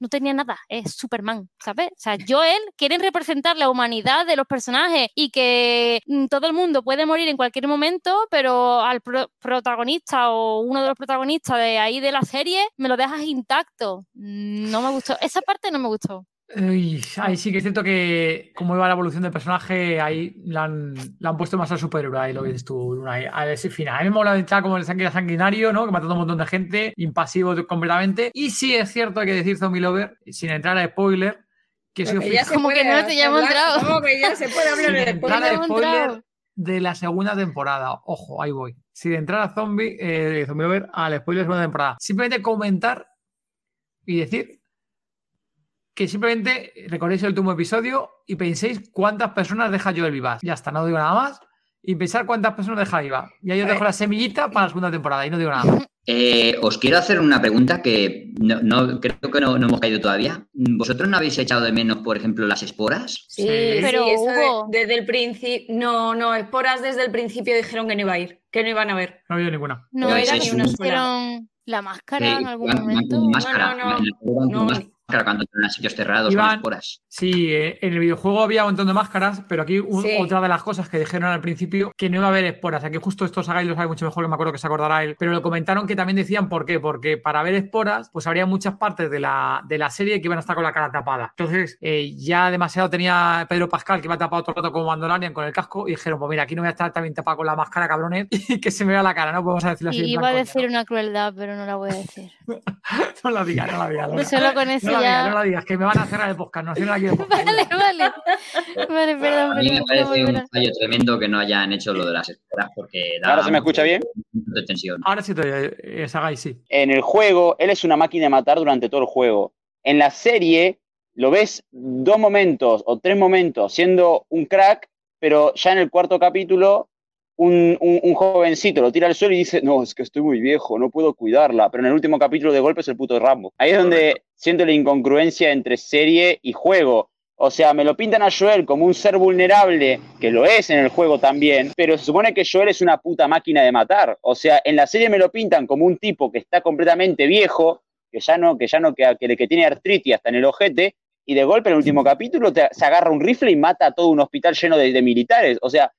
No tenía nada, es Superman, ¿sabes? O sea, Joel quieren representar la humanidad de los personajes y que mm, todo el mundo puede morir en cualquier momento, pero al pro- protagonista o uno de los protagonistas de ahí de la serie me lo dejas intacto. No me gustó, esa parte no me gustó. Uy, ahí sí que es cierto que como iba la evolución del personaje, ahí la han, la han puesto más al superhéroe, ahí lo que dices tú, Luna, a ese final. A mí me mola entrar como el sangre sanguinario, ¿no? Que matando a un montón de gente, impasivo completamente. Y sí es cierto, hay que decir Zombie Lover, sin entrar a spoiler, que Porque ya (laughs) se Como que no, te ya hemos hablar- entrado. como que ya se puede hablar de entrar spoiler. de la segunda temporada. Ojo, ahí voy. Sin entrar a Zombie, eh, de Zombie Lover al spoiler de la segunda temporada. Simplemente comentar y decir que simplemente recordéis el último episodio y penséis cuántas personas deja Joel vivas. Ya está, no digo nada más. Y pensar cuántas personas deja viva. Y ahí os dejo la semillita para la segunda temporada y no digo nada más. (laughs) Eh, os quiero hacer una pregunta que no, no- creo que no, no hemos caído todavía. ¿Vosotros no habéis echado de menos, por ejemplo, las esporas? Sí, Sí. Pero sí, eso de- hubo- desde el principio. No, no, Esporas desde el principio dijeron que no iba a ir, que no iban a ver. No ha habido ninguna. No, Pues era es que un- pusieron la máscara Sí, en algún momento. máscara, No, no, no. Máscara cuando entran a sitios cerrados Iban- con esporas. Sí, eh, en el videojuego había un montón de máscaras, pero aquí un- Sí. otra de las cosas que dijeron al principio que no iba a haber esporas. Aquí justo esto Sagai lo sabe mucho mejor, que me acuerdo que se acordará él. Pero lo comentaron que también decían por qué. Porque para ver esporas, pues habría muchas partes de la, de la serie que iban a estar con la cara tapada. Entonces, eh, ya demasiado tenía Pedro Pascal, que iba tapado todo el rato como Mandalorian con el casco, y dijeron, pues mira, aquí no voy a estar también tapado con la máscara, cabrones, (laughs) y que se me vea la cara, ¿no? Podemos decirlo así. en Y iba a decir una crueldad, pero no la voy a decir. (laughs) ¿no? La digas, no la digas. no la- Solo con eso No la digas, no la digas, que me van a cerrar el podcast. No, si no la quiero (laughs) podcast. Vale, vale. Vale, perdón, A mí me parece un fallo tremendo que no hayan hecho lo de las esporas porque da ¿Ahora se me escucha bien? de tensión. Ahora sí te eh, Sagai, sí. En el juego, él es una máquina de matar durante todo el juego. En la serie, lo ves dos momentos o tres momentos siendo un crack, pero ya en el cuarto capítulo, un, un- un jovencito lo tira al suelo y dice, no, es que estoy muy viejo, no puedo cuidarla. Pero en el último capítulo de golpe es el puto Rambo. Ahí es donde siento la incongruencia entre serie y juego. O sea, me lo pintan a Joel como un ser vulnerable, que lo es en el juego también, pero se supone que Joel es una puta máquina de matar. O sea, en la serie me lo pintan como un tipo que está completamente viejo, que ya no, que ya no, que, que, que tiene artritis hasta en el ojete, y de golpe en el último capítulo te- se agarra un rifle y mata a todo un hospital lleno de, de militares. O sea,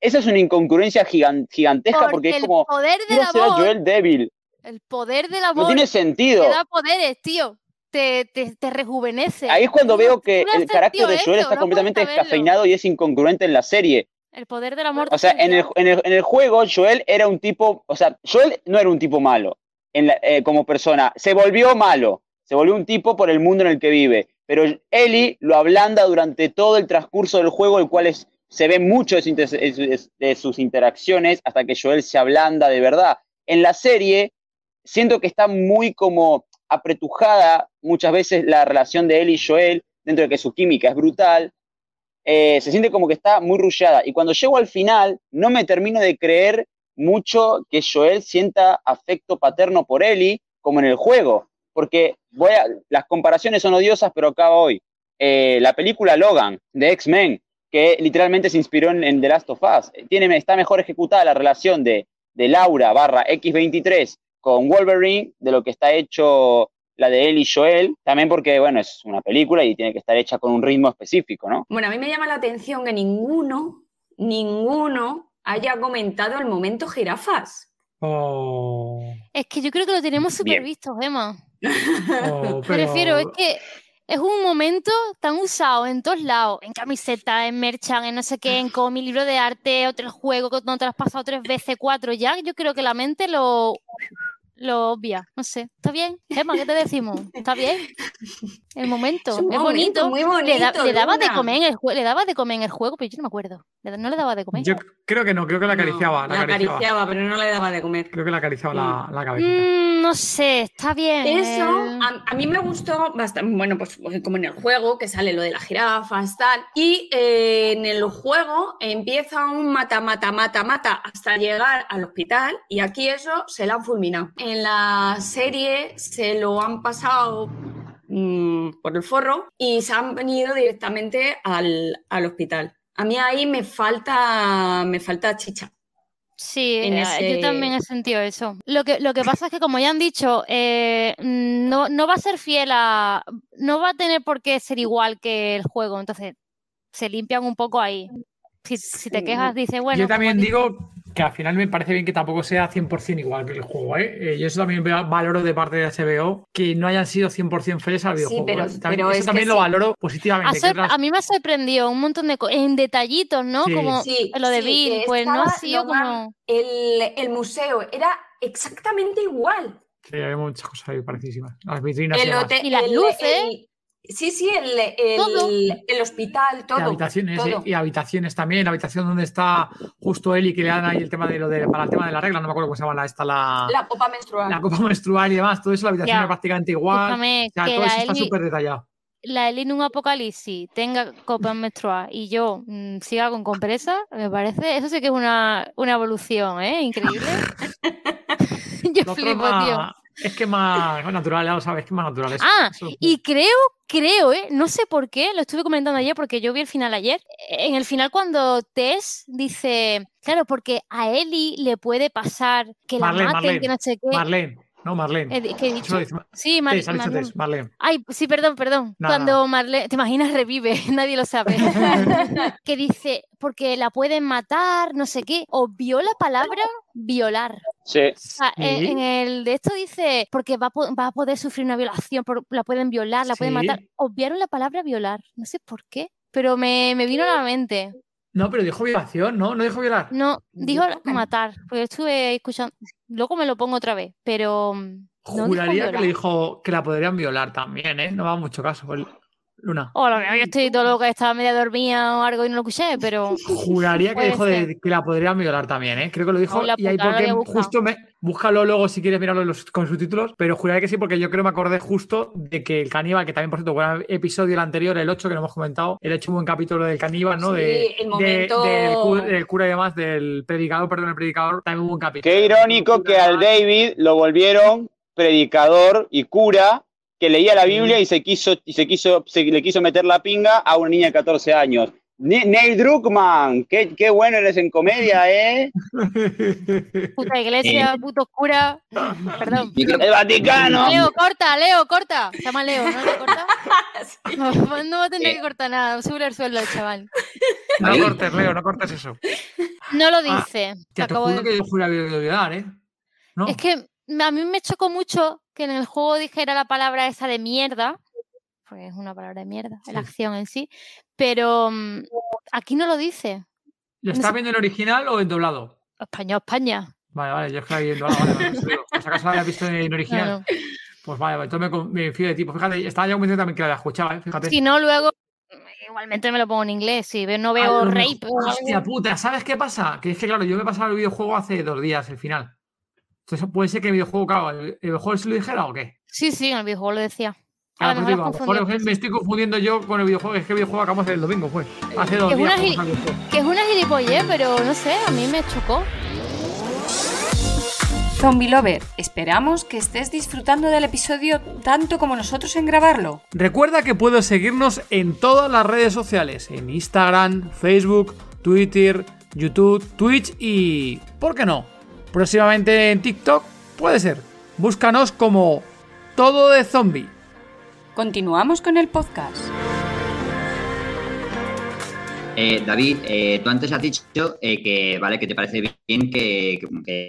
esa es una incongruencia gigan- gigantesca porque, es el como, poder del a amor, Joel débil. el poder del No amor tiene sentido. te da poderes, tío. Te, te, te rejuvenece. Ahí es cuando no- veo que no el carácter de Joel está no completamente descafeinado y es incongruente en la serie. El poder del amor. O sea, en el, en, el, en el juego, Joel era un tipo, o sea, Joel no era un tipo malo en la- eh, como persona, se volvió malo, se volvió un tipo por el mundo en el que vive, pero Ellie lo ablanda durante todo el transcurso del juego, el cual es, se ve mucho de, sus interacciones hasta que Joel se ablanda de verdad. En la serie, siento que está muy como apretujada muchas veces la relación de Ellie y Joel, dentro de que su química es brutal, eh, se siente como que está muy rullada. Y cuando llego al final, no me termino de creer mucho que Joel sienta afecto paterno por Ellie, como en el juego. Porque voy a, las comparaciones son odiosas, pero acaba hoy. Eh, la película Logan, de X-Men, que literalmente se inspiró en, en The Last of Us, tiene, está mejor ejecutada la relación de, de Laura barra X23 con Wolverine de lo que está hecho la de él y Joel, también porque, bueno, es una película y tiene que estar hecha con un ritmo específico, ¿no? Bueno, a mí me llama la atención que ninguno, ninguno haya comentado el momento jirafas. Oh. Es que yo creo que lo tenemos súper visto, Gemma. O- Me (laughs) refiero, es que es un momento tan usado en todos lados, en camiseta, en merchan, en no sé qué, en cómic, libro de arte, otro juego que no te lo has pasado tres veces, cuatro ya, yo creo que la mente lo, lo obvia, no sé, ¿está bien? Gemma, ¿qué te decimos? ¿Está bien? El momento, Es es, un momento bonito. muy le, da- bonito, le daba de comer en el juego, le daba de comer en el juego, pero yo no me acuerdo. No le daba de comer. Yo creo que no, creo que la acariciaba. la la acariciaba. acariciaba, pero no le daba de comer. Creo que la acariciaba la, la cabecita. Mm, no sé, está bien. Eso el- a, a mí me gustó bastante, bueno, pues pues, como en el juego, que sale lo de las jirafas, tal, y eh, en el juego empieza un mata, mata, mata, mata hasta llegar al hospital, y aquí eso se lo han fulminado. En la serie se lo han pasado mm, por el forro y se han venido directamente al, al hospital. A mí ahí me falta, me falta chicha. Sí, eh, ese- yo también he sentido eso. Lo que, lo que pasa es que, como ya han dicho, eh, no, no va a ser fiel a. No va a tener por qué ser igual que el juego, entonces se limpian un poco ahí. Si, si te quejas, dice, bueno. Yo también di- digo que al final me parece bien que tampoco sea 100% igual que el juego. ¿eh? Eh, yo eso también valoro de parte de HBO que no hayan sido 100% fieles al Sí, videojuego. pero- ¿eh? También- pero eso es que también lo sí. valoro positivamente. a mí me ha sorprendido un montón de cosas, en detallitos, ¿no? Sí. Como Sí, lo de sí, Bill, pues no ha sido como. El, el museo era exactamente igual. Sí, hay muchas cosas ahí parecidísimas. Las vitrinas y El demás. hotel- Y las el- luces. el- sí, sí, el, el- hospital, Y todo. habitaciones, todo. eh, y habitaciones también, la habitación donde está justo él y que le dan ahí el tema de lo de, para el tema de la regla, no me acuerdo cómo se llama la, esta, la, La copa menstrual. la copa menstrual y demás, todo eso, la habitación Ya. es prácticamente igual. Escúchame, O sea, que todo eso está súper detallado. la Eli en un apocalipsis tenga copa menstrual y yo mm, siga con compresa, me parece, eso sí que es una, una evolución, ¿eh? Increíble. (laughs) (laughs) yo flipo, tío. Es que es más natural, ya lo sabes, que es más natural. eso. Ah, Eso- Y creo, creo, ¿eh? No sé por qué, lo estuve comentando ayer porque yo vi el final ayer. En el final cuando Tess dice, claro, porque a Eli le puede pasar que la maten, Marlene, que no sé qué. Marlene, no Marlene. Eh, ¿Qué he dicho? Sí, Mar- Marlene. Ay, sí, perdón, perdón. Nada, Cuando. Marlene, te imaginas, revive, (laughs) nadie lo sabe. (laughs) que dice, porque la pueden matar, no sé qué. Obvió la palabra violar. Sí. O sea, en, Sí. en el de esto dice, porque va va a poder sufrir una violación, por- la pueden violar, la pueden matar. Obviaron la palabra violar. No sé por qué, pero me, me vino a la mente. No, pero dijo violación, ¿no? No dijo violar. No, dijo matar, porque estuve escuchando. Luego me lo pongo otra vez, pero. mm, no Juraría que le dijo que la podrían violar también, ¿eh? No va mucho caso. El- Luna. O a lo mejor yo estoy todo lo que estaba media dormida o algo y no lo escuché, pero. Juraría que dijo de- que la podrían violar también, ¿eh? Creo que lo dijo. y ahí porque justo me. Búscalo luego si quieres mirarlo los- con subtítulos, pero juraría que sí, porque yo creo me acordé justo de que el caníbal, que también, por cierto, buen episodio el anterior, el 8, que lo hemos comentado, el hecho un buen capítulo del caníbal, ¿no? Sí, de, el de- momento- del, cu- del cura y demás, del predicador, perdón, el predicador, también un buen capítulo. Qué irónico que al David lo volvieron predicador y cura que leía la Biblia y se quiso y se quiso se le quiso meter la pinga a una niña de 14 años. Ne- Neil Druckmann, qué, qué bueno eres en comedia, (laughs) ¿eh? Puta iglesia, puto cura. Perdón. (laughs) El Vaticano. Leo, corta, Leo, corta. Se llama Leo, ¿no? ¿Le corta? (laughs) No, no va a tener Eh. que cortar nada. Sube el sueldo al chaval. No cortes, Leo, no cortes eso. No lo Ah, dice. Tía, te acabo juro de- que yo juraría que violar, ¿eh? No. Es que a mí me chocó mucho que en el juego dijera la palabra esa de mierda, porque es una palabra de mierda, la acción en sí, pero mm, aquí no lo dice. ¿Lo no estás sé- viendo en original o en doblado? España, España. Vale, vale, yo es que vi en doblado. Vale, por si acaso la había visto en original. Pues vale, vale, entonces me, me fío de ti. Pues fíjate, estaba ya convencido también que la escuchaba, ¿eh? Fíjate. Si no, luego mm, igualmente me lo pongo en inglés. Si no veo lo rape Hostia puta, ¿sabes qué pasa? Que es que, claro, yo me he pasado el videojuego hace dos días, el final. Entonces puede ser que el videojuego, claro, ¿el, el videojuego sí lo dijera o qué? Sí, sí, en el videojuego lo decía. Claro, A lo pues digo, a has lo mejor confundido. me estoy confundiendo yo con el videojuego. Es que el videojuego acabamos el domingo, fue. Hace dos Es días. una. Que es una gilipollez, pero no sé, a mí me chocó. Zombie Lover, esperamos que estés disfrutando del episodio tanto como nosotros en grabarlo. Recuerda que puedes seguirnos en todas las redes sociales, en Instagram, Facebook, Twitter, YouTube, Twitch y... ¿Por qué no? Próximamente en TikTok, puede ser. Búscanos como Todo de Zombie. Continuamos con el podcast. Eh, David, eh, tú antes has dicho eh, que vale que te parece bien que, que-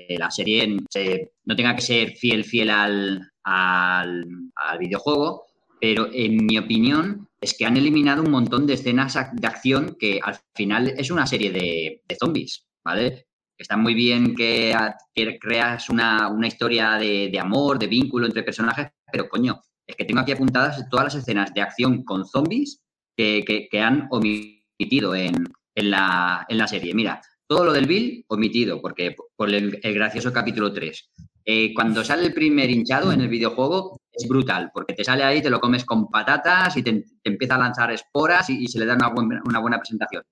que la serie se- no tenga que ser fiel fiel al, al, al videojuego, pero en mi opinión es que han eliminado un montón de escenas de acción que al final es una serie de, de zombies, ¿vale? Está muy bien que, a- que creas una, una historia de, de amor, de vínculo entre personajes, pero coño, es que tengo aquí apuntadas todas las escenas de acción con zombies que, que- han omitido en, en la, en la serie. Mira, todo lo del Bill omitido, porque por el, gracioso capítulo 3. Eh, cuando sale el primer hinchado en el videojuego es brutal, porque te sale ahí, te lo comes con patatas y te, empieza a lanzar esporas y, se le da una una buena presentación.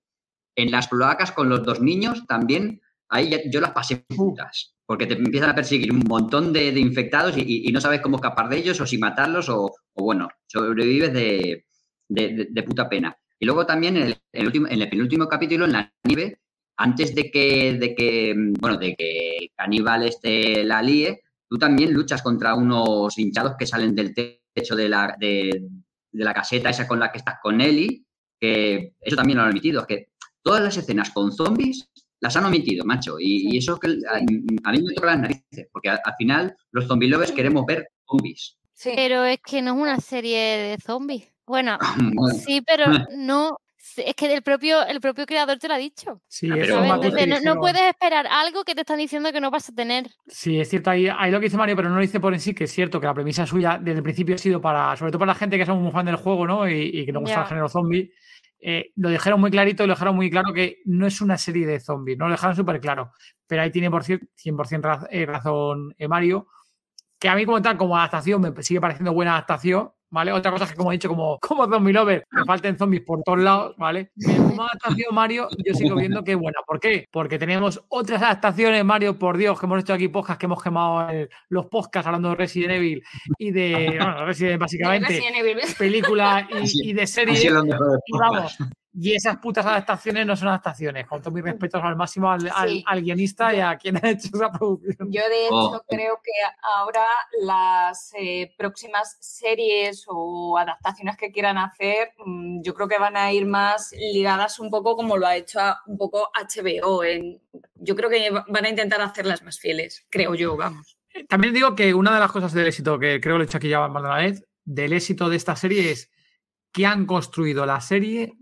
En las cloacas con los dos niños también, ahí ya- yo las pasé putas, porque te empiezan a perseguir un montón de, de infectados y, y- y no sabes cómo escapar de ellos o si matarlos o, o bueno, sobrevives de, de- puta pena. Y luego también en el, el último, en el penúltimo capítulo, en la nieve, antes de que, de que, bueno, de que el caníbal este la líe, tú también luchas contra unos hinchados que salen del techo de la, de, de la caseta esa con la que estás con Ellie, que eso también lo han omitido, es que todas las escenas con zombies las han omitido, macho, y, y eso es que a, a mí me toca las narices, porque al, al final los zombie lovers queremos ver zombies. Sí. Pero es que no es una serie de zombies. Bueno, (laughs) Bueno, sí, pero (laughs) no. Es que el propio, el propio creador te lo ha dicho. Sí, Ah, eso es Entonces, no, no puedes esperar algo que te están diciendo que no vas a tener. Sí, es cierto, ahí, ahí lo que dice Mario, pero no lo dice por en sí, que es cierto que la premisa suya desde el principio ha sido para, sobre todo para la gente que somos muy fan del juego, ¿no? Y, y que nos gusta el género zombie. Eh, lo dijeron muy clarito lo dejaron muy claro que no es una serie de zombies, ¿no? Lo dejaron súper claro. Pero ahí tiene por cier- 100% raz- eh, razón eh, Mario, que a mí como tal, como adaptación, me sigue pareciendo buena adaptación, ¿vale? Otra cosa es que, como he dicho, como, (laughs) como zombie lover, me falten zombies por todos lados, ¿vale? Como adaptación, Mario, yo sigo viendo que es buena. ¿Por qué? Porque tenemos otras adaptaciones, Mario, por Dios, que hemos hecho aquí podcasts, que hemos quemado el- los podcasts hablando de Resident Evil y de, (laughs) bueno, Resident básicamente, Resident Evil. película Sí, y, y de han serie. sido los mejores Y vamos, y esas putas adaptaciones no son adaptaciones. Con todos mis respetos al máximo al, al- Sí. al guionista y a quien ha hecho esa producción. Yo de hecho Oh. creo que ahora las eh, próximas series o adaptaciones que quieran hacer, mm, yo creo que van a ir más ligadas un poco como lo ha hecho a- un poco HBO. En, yo creo que va- van a intentar hacerlas más fieles, creo yo, vamos. También digo que una de las cosas del éxito, que creo que lo he dicho aquí ya más de una vez, del éxito de esta serie es que han construido la serie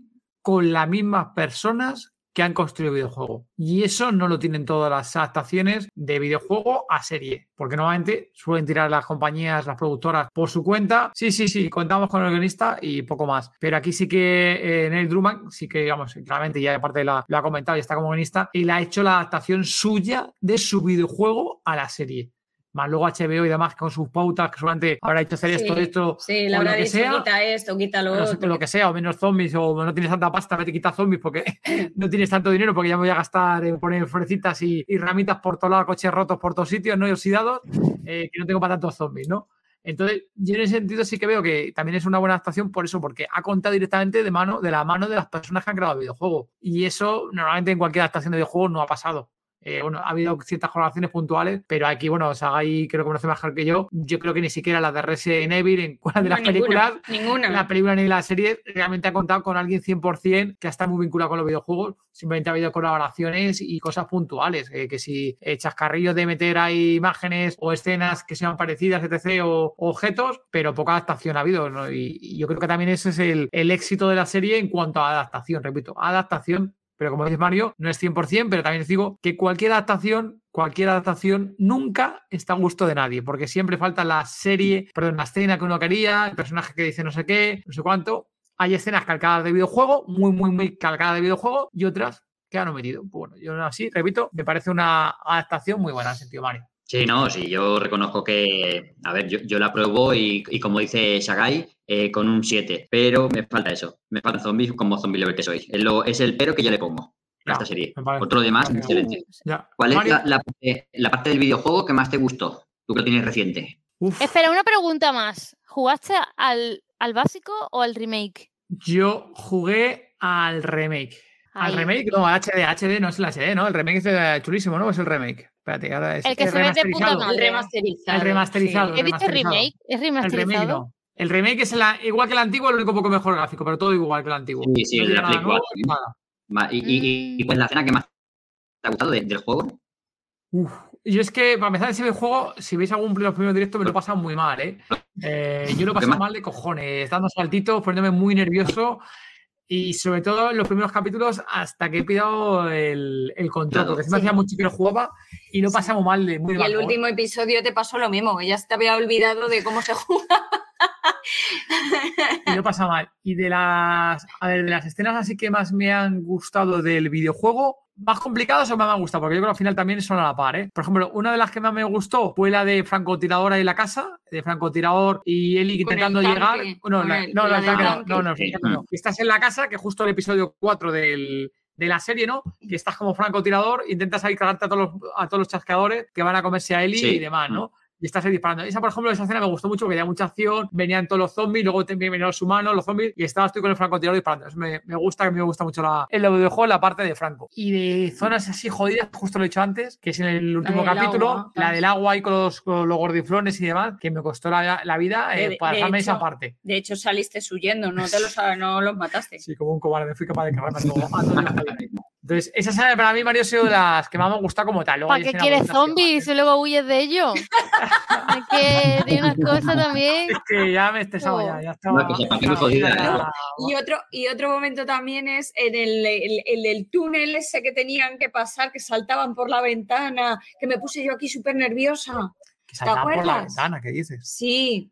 con las mismas personas que han construido el videojuego. Y eso no lo tienen todas las adaptaciones de videojuego a serie, porque normalmente suelen tirar las compañías, las productoras por su cuenta. Sí, sí, sí, contamos con el guionista y poco más. Pero aquí sí que eh, Neil Druckmann, sí que, digamos, claramente ya aparte lo ha comentado y está como guionista, y le ha hecho la adaptación suya de su videojuego a la serie. Más luego HBO y demás con sus pautas, que solamente habrá hecho hacer esto, Sí, esto, Sí, o la lo que dicho, sea, quita esto, quita lo no sé, otro. lo que sea, o menos zombies, o no tienes tanta pasta, vete quita zombies porque (laughs) no tienes tanto dinero, porque ya me voy a gastar en poner florecitas y, y ramitas por todos lados, coches rotos por todos sitios, no y oxidados, eh, que no tengo para tantos zombies, ¿no? Entonces, yo en ese sentido sí que veo que también es una buena adaptación por eso, porque ha contado directamente de mano, de la mano de las personas que han creado el videojuego. Y eso normalmente en cualquier adaptación de videojuego no ha pasado. Eh, bueno, ha habido ciertas colaboraciones puntuales, pero aquí, bueno, Sagai creo que conoce mejor que yo. Yo creo que ni siquiera las de Resident Evil en cuál de No, las ninguna, películas Ninguna. la película ni la serie realmente ha contado con alguien 100% que está muy vinculado con los videojuegos. Simplemente ha habido colaboraciones y cosas puntuales. eh, que si eh, chascarrillos de meter ahí imágenes o escenas que sean parecidas, etc., o, o objetos, pero poca adaptación ha habido. ¿no? Y, y yo creo que también ese es el, el éxito de la serie en cuanto a adaptación. Repito, adaptación. Pero como dice Mario, no es 100%, pero también os digo que cualquier adaptación, cualquier adaptación nunca está a gusto de nadie, porque siempre falta la serie, perdón, la escena que uno quería, el personaje que dice no sé qué, no sé cuánto. Hay escenas calcadas de videojuego, muy, muy, muy calcadas de videojuego, y otras que han omitido. Pues bueno, yo así, repito, me parece una adaptación muy buena en sentido Mario. Sí, no, sí, yo reconozco que, a ver, yo, yo la pruebo y, y como dice Sagai, eh, con un 7, pero me falta eso, me faltan zombies como zombie lover que soy. Es, lo- es el pero que yo le pongo a esta serie. parece- Otro demás, me parece- excelente. Ya. ¿Cuál es la, la parte, la parte del videojuego que más te gustó? Tú que lo tienes reciente. uf, Espera, una pregunta más. ¿Jugaste al, al básico o al remake? yo jugué al remake. Al remake, no, HD, HD no es el HD, ¿no? El remake es chulísimo, ¿no? Es el remake. Espérate, ahora es El que es se ve de puta remasterizado. madre. El remasterizado. El remasterizado. sí. He dicho remasterizado. remake, es El remake remasterizado. no. El remake es la- igual que el antiguo, el único poco mejor gráfico, pero todo igual que el antiguo. Sí, sí, No el de tiene la nuevo, 4. nada. Va, ¿Y, y, y- y Mm. cuál es la escena que más te ha gustado de- del juego? Uf, Yo es que, para empezar ese videojuego, si veis algún de los primeros directos, me lo pasan muy mal, ¿eh? Eh, yo lo ¿Qué paso más? mal de cojones, dando saltitos, poniéndome muy nervioso y sobre todo en los primeros capítulos hasta que he pillado el, el control, Claro. porque se me hacía mucho que lo jugaba y lo pasamos mal de muy Y el último episodio te pasó lo mismo, que ya se te había olvidado de cómo se (laughs) juega. Y lo pasa mal. Y de las, a ver, de las escenas así que más me han gustado del videojuego, más complicadas o más me han gustado, porque yo creo que al final también son a la par, ¿eh? Por ejemplo, una de las que más me gustó fue la de francotiradora en la casa, de francotirador y Eli el intentando tanque, llegar. No, con la- el- no, no, la no, no, no, no. Y Estás en la casa, que justo el episodio 4 del, de la serie, ¿no? Que estás como francotirador, intentas ahí cargarte a todos los, a todos los chasqueadores que van a comerse a Eli Sí. y demás, ¿no? Y estás ahí disparando. Esa, por ejemplo, esa escena me gustó mucho porque había mucha acción, venían todos los zombies, luego también venían los humanos, los zombies, y estabas tú con el francotirador disparando. Eso me, me gusta, que a mí me gusta mucho la, el videojuego, la parte de Franco. Y de zonas así jodidas, justo lo he dicho antes, que es en el último capítulo, agua, la del agua y con los, con los gordiflones y demás, que me costó la, la vida eh, para de dejarme esa parte. De hecho, saliste huyendo, no, te los, no los mataste. Sí, como un cobarde, me fui capaz de cargarme todo- (laughs) Entonces, esa escena para mí, Mario, ha sido de las que más me ha gustado como tal. Luego ¿Para hay qué quieres que- zombies y luego huyes de ellos? (laughs) es que tiene unas cosas (laughs) también. Es que ya me estresaba, ya, ya estaba. No, jodida, ya- Y otro, y otro momento también es en el, el- el túnel ese que tenían que pasar, que saltaban por la ventana, que me puse yo aquí súper nerviosa. Que saltaba por la acuerdas? ventana, ¿qué dices? Sí,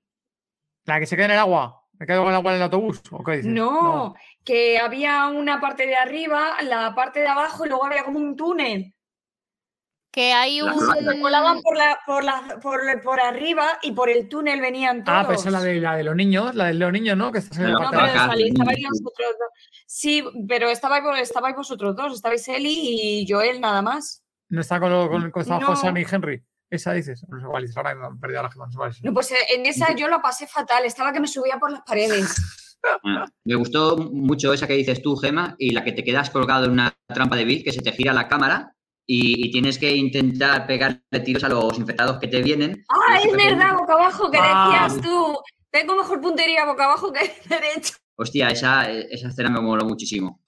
¿La que se queda en el agua? ¿Me quedo con el agua en el autobús? ¿O qué dices? no, que había una parte de arriba, la parte de abajo y luego había como un túnel. Que hay La un. Se colaban por, la, por, la, por, por arriba y por el túnel venían todos. Ah, pero esa es la de, la de los niños, la de los niños, ¿no? Que estás en el No, No, parte pero de salí- estabais sí. vosotros dos. Sí, pero estabais, vos- estabais vosotros dos, estabais Eli y Joel nada más. No está con, lo, con, con estaba No. José y Henry. Esa dices. No sé cuál dices. Ahora me han perdido la. No es. Pues eh, en esa yo lo pasé fatal, estaba que me subía por las paredes. (laughs) Bueno, me gustó mucho esa que dices tú, Gema, y la que te quedas colgado en una trampa de Bill, que se te gira la cámara y, y tienes que intentar pegarle tiros a los infectados que te vienen. Ah, es verdad, boca abajo, que Ah. decías tú. Tengo mejor puntería boca abajo que (laughs) derecho. Hostia, esa, esa escena me moló muchísimo.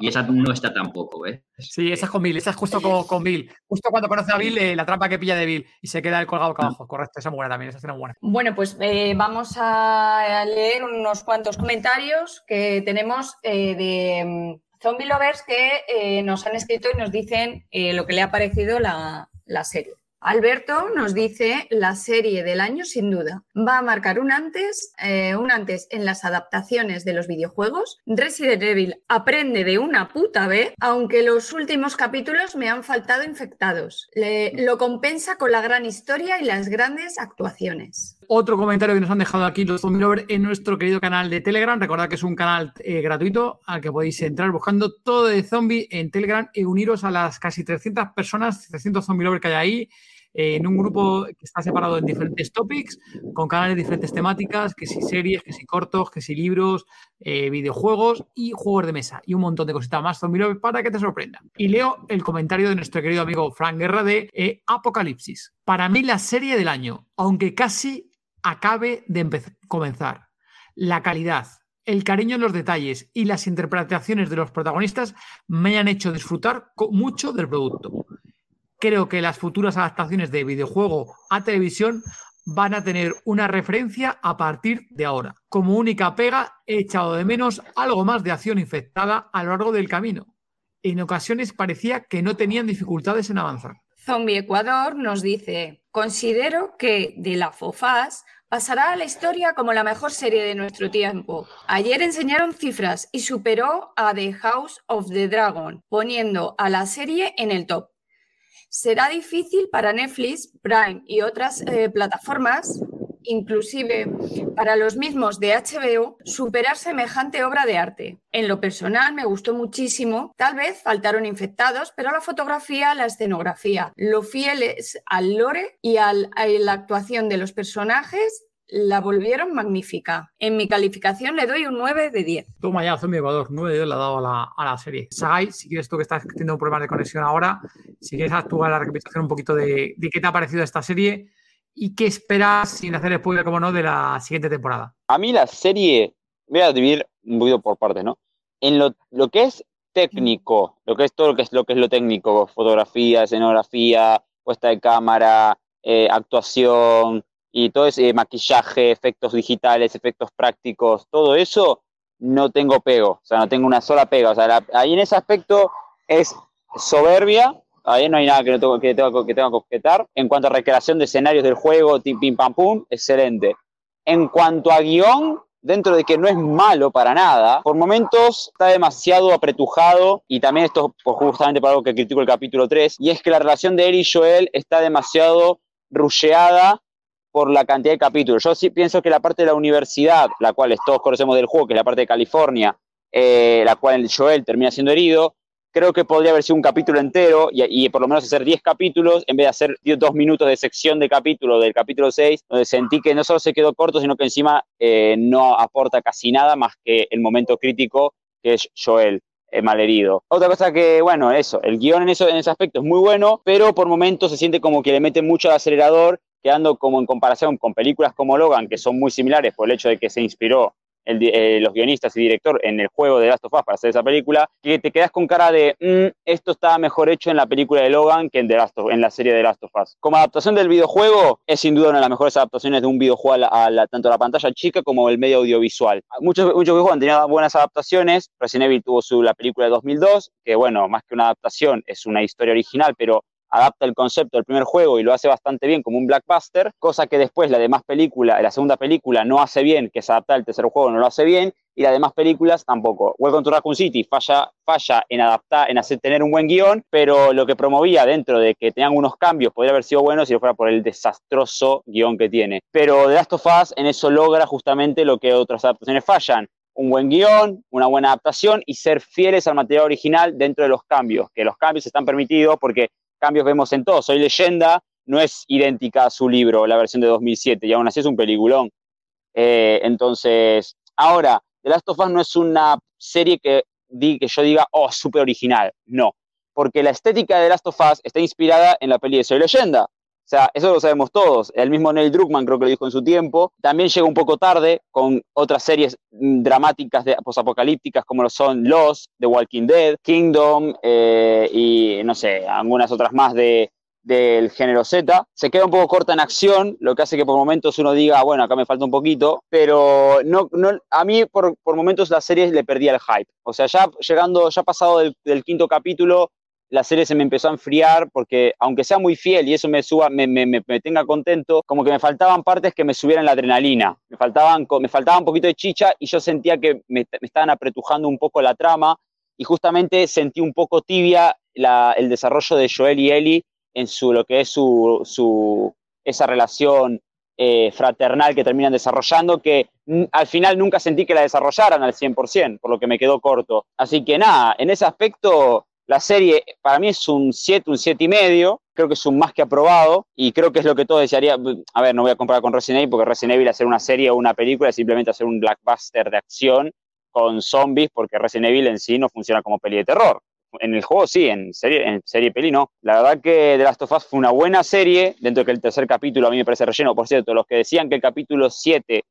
Y esa no está tampoco, ¿eh? Sí, esa es con Bill. Esa es justo con, con Bill. Justo cuando conoce a Bill, eh, la trampa que pilla de Bill y se queda el colgado acá abajo. Correcto, esa es buena también. Esa escena es buena. Bueno, pues eh, vamos a leer unos cuantos comentarios que tenemos eh, de mm, Zombie Lovers que eh, nos han escrito y nos dicen eh, lo que le ha parecido la, la serie. Alberto nos dice la serie del año sin duda. Va a marcar un antes, eh, un antes en las adaptaciones de los videojuegos. Resident Evil aprende de una puta vez, aunque los últimos capítulos me han faltado infectados. Le- lo compensa con la gran historia y las grandes actuaciones. Otro comentario que nos han dejado aquí los Zombie Lovers en nuestro querido canal de Telegram. Recordad que es un canal eh, gratuito al que podéis entrar buscando todo de zombie en Telegram y uniros a las casi 300 personas, 300 Zombie Lovers que hay ahí. eh, en un grupo que está separado en diferentes topics, con canales de diferentes temáticas, que si series, que si cortos, que si libros, eh, videojuegos y juegos de mesa y un montón de cositas más Zombie para que te sorprenda. Y leo el comentario de nuestro querido amigo Frank Guerra de eh, Apocalipsis. Para mí la serie del año, aunque casi acabe de comenzar. La calidad, el cariño en los detalles y las interpretaciones de los protagonistas me han hecho disfrutar mucho del producto. Creo que las futuras adaptaciones de videojuego a televisión van a tener una referencia a partir de ahora. Como única pega, he echado de menos algo más de acción infectada a lo largo del camino. En ocasiones parecía que no tenían dificultades en avanzar. Zombie Ecuador nos dice, considero que de la FOFAS pasará a la historia como la mejor serie de nuestro tiempo. Ayer enseñaron cifras y superó a The House of the Dragon, poniendo a la serie en el top. Será difícil para Netflix, Prime y otras eh, plataformas, inclusive para los mismos de HBO, superar semejante obra de arte. En lo personal me gustó muchísimo, tal vez faltaron infectados, pero la fotografía, la escenografía, lo fieles al lore y al- a la actuación de los personajes la volvieron magnífica. En mi calificación le doy un 9 de 10. Toma ya, Zombie Ecuador, 9 de 10 le ha dado a la, a la serie. Sagai, si quieres tú que estás teniendo problemas de conexión ahora, si quieres actuar la recapitulación un poquito de, de qué te ha parecido esta serie y qué esperas, sin hacer spoiler, como no, de la siguiente temporada. A mí la serie, voy a dividir un poquito por partes, ¿no? En lo, lo que es técnico, lo que es todo lo que es lo que es lo técnico, fotografía, escenografía, puesta de cámara, eh, actuación y todo ese maquillaje, efectos digitales, efectos prácticos, todo eso, no tengo pego, o sea, no tengo una sola pega. O sea, la- ahí en ese aspecto es soberbia, ahí no hay nada que, no tengo, que, tengo, que tenga que objetar. En cuanto a recreación de escenarios del juego, tim, pim, pam, pum, excelente. En cuanto a guion, dentro de que no es malo para nada, por momentos está demasiado apretujado y también esto pues, justamente por algo que critico el capítulo 3, y es que la relación de él y Joel está demasiado rusheada por la cantidad de capítulos. Yo sí pienso que la parte de la universidad, la cual todos conocemos del juego, que es la parte de California, eh, la cual Joel termina siendo herido, creo que podría haber sido un capítulo entero y, por lo menos hacer 10 capítulos en vez de hacer 10 dos minutos de sección de capítulo del capítulo 6, donde sentí que no solo se quedó corto, sino que encima eh, no aporta casi nada más que el momento crítico que es Joel. eh, malherido. Otra cosa que, bueno, eso, el guion en, eso, en ese aspecto es muy bueno, pero por momentos se siente como que le mete mucho al acelerador, quedando como en comparación con películas como Logan, que son muy similares por el hecho de que se inspiró el eh, los guionistas y director en el juego de Last of Us para hacer esa película, que te quedas con cara de, "Mm, esto está mejor hecho en la película de Logan que en, The Last of- en la serie de Last of Us. Como adaptación del videojuego, es sin duda una de las mejores adaptaciones de un videojuego a, la- a la- tanto a la pantalla chica como el medio audiovisual. Muchos, muchos videojuegos han tenido buenas adaptaciones, Resident Evil tuvo su, la película de 2002, que bueno, más que una adaptación, es una historia original, pero adapta el concepto del primer juego y lo hace bastante bien como un blockbuster, cosa que después la demás película, la segunda película no hace bien, que es adaptar el tercer juego, no lo hace bien, y las demás películas tampoco. Welcome to Raccoon City falla, falla en adaptar, en hacer tener un buen guion, pero lo que promovía dentro de que tenían unos cambios podría haber sido bueno si no fuera por el desastroso guion que tiene. Pero The Last of Us en eso logra justamente lo que otras adaptaciones fallan. Un buen guion, una buena adaptación y ser fieles al material original dentro de los cambios, que los cambios están permitidos porque cambios vemos en todo. Soy leyenda, no es idéntica a su libro, la versión de 2007, y aún así es un peliculón. Eh, entonces, ahora, The Last of Us no es una serie que, di, que yo diga, oh, súper original. No, porque la estética de The Last of Us está inspirada en la peli de Soy leyenda. O sea, eso lo sabemos todos. El mismo Neil Druckmann creo que lo dijo en su tiempo. También llega un poco tarde con otras series mm, dramáticas de, posapocalípticas como lo son Lost, The Walking Dead, Kingdom eh, y no sé, algunas otras más de, del género Z. Se queda un poco corta en acción, lo que hace que por momentos uno diga, bueno, acá me falta un poquito, pero no, no, a mí por, por momentos la serie le perdía el hype. O sea, ya llegando, ya pasado del quinto capítulo, la serie se me empezó a enfriar porque aunque sea muy fiel y eso me suba, me, me, me, tenga contento, como que me faltaban partes que me subieran la adrenalina, me faltaban, me faltaba un poquito de chicha y yo sentía que me, estaban apretujando un poco la trama y justamente sentí un poco tibia la- el desarrollo de Joel y Ellie en su, lo que es su, su esa relación eh, fraternal que terminan desarrollando, que al final nunca sentí que la desarrollaran al 100%, por lo que me quedó corto. Así que nada, en ese aspecto, la serie para mí es un 7, un 7 y medio, creo que es un más que aprobado, y creo que es lo que todos desearía, a ver, no voy a comparar con Resident Evil, porque Resident Evil hacer una serie o una película es simplemente hacer un blockbuster de acción con zombies, porque Resident Evil en sí no funciona como peli de terror. En el juego sí, en serie, en serie peli no. La verdad que The Last of Us fue una buena serie, dentro de que el tercer capítulo a mí me parece relleno. Por cierto, los que decían que el capítulo 7,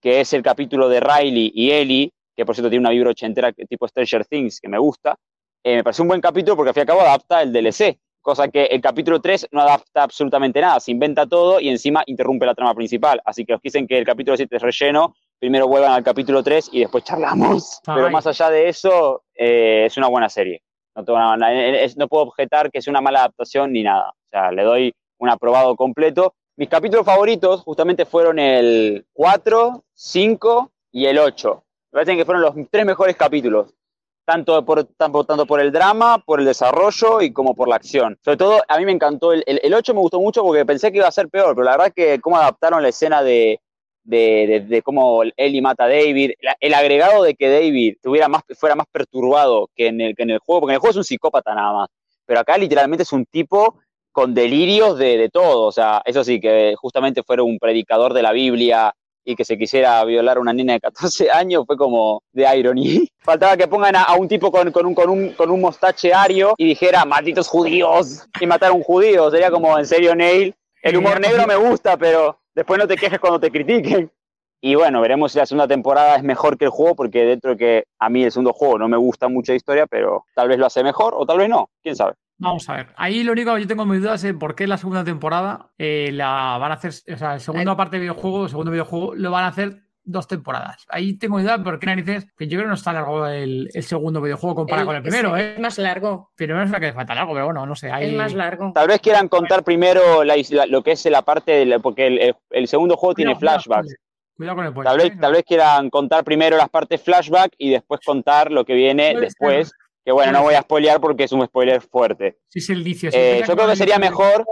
que es el capítulo de Riley y Ellie, que por cierto tiene una vibra ochentera tipo Stranger Things, que me gusta, eh, me pareció un buen capítulo porque al fin y al cabo adapta el DLC, cosa que el capítulo 3 no adapta absolutamente nada, se inventa todo y encima interrumpe la trama principal. Así que los que dicen que el capítulo 7 es relleno, primero vuelvan al capítulo 3 y después charlamos. Ah, (laughs) Pero más allá de eso, eh, es una buena serie. No, tengo nada- es- no puedo objetar que es una mala adaptación ni nada. O sea, le doy un aprobado completo. Mis capítulos favoritos justamente fueron el 4, 5 y el 8. Me parecen que fueron los tres mejores capítulos tanto por, tanto, por el drama, por el desarrollo y como por la acción. Sobre todo, a mí me encantó, el, el, el 8 me gustó mucho porque pensé que iba a ser peor, pero la verdad que cómo adaptaron la escena de, de, de, de cómo Ellie mata a David, la- el agregado de que David tuviera más, fuera más perturbado que en, el, que en el juego, porque en el juego es un psicópata nada más, pero acá literalmente es un tipo con delirios de, de todo, o sea, eso sí, que justamente fuera un predicador de la Biblia, y que se quisiera violar a una niña de 14 (laughs) años fue como de irony. Faltaba que pongan a, a un tipo con, con, un, con, un, con un mostache ario y dijera, malditos judíos, y matar a un judío. Sería como, en serio, Neil, el humor negro me gusta, pero después no te quejes cuando te critiquen. Y bueno, veremos si la segunda temporada es mejor que el juego, porque dentro de que a mí el segundo juego no me gusta mucho la historia, pero tal vez lo hace mejor o tal vez no, quién sabe. Vamos a ver. Ahí lo único que yo tengo mis dudas es por qué la segunda temporada eh, la van a hacer, o sea, el segundo parte de videojuego, el segundo videojuego, lo van a hacer dos temporadas. Ahí tengo dudas por qué narices, que yo creo que no está largo el, el segundo videojuego comparado con el primero, es, ¿eh? Es más largo. Primero es la que falta largo, pero bueno, no sé. Ahí... Es más largo. Tal vez quieran contar primero la, la- lo que es la parte, de la- porque el, el- el segundo juego tiene Cuidado, flashbacks. Cuidado con el Tal spoiler, vez, ¿eh? tal vez quieran contar primero las partes flashback y después contar lo que viene después. Que bueno, no voy a spoilear porque es un spoiler fuerte. Sí, es el indicio. Eh, yo creo que sería mejor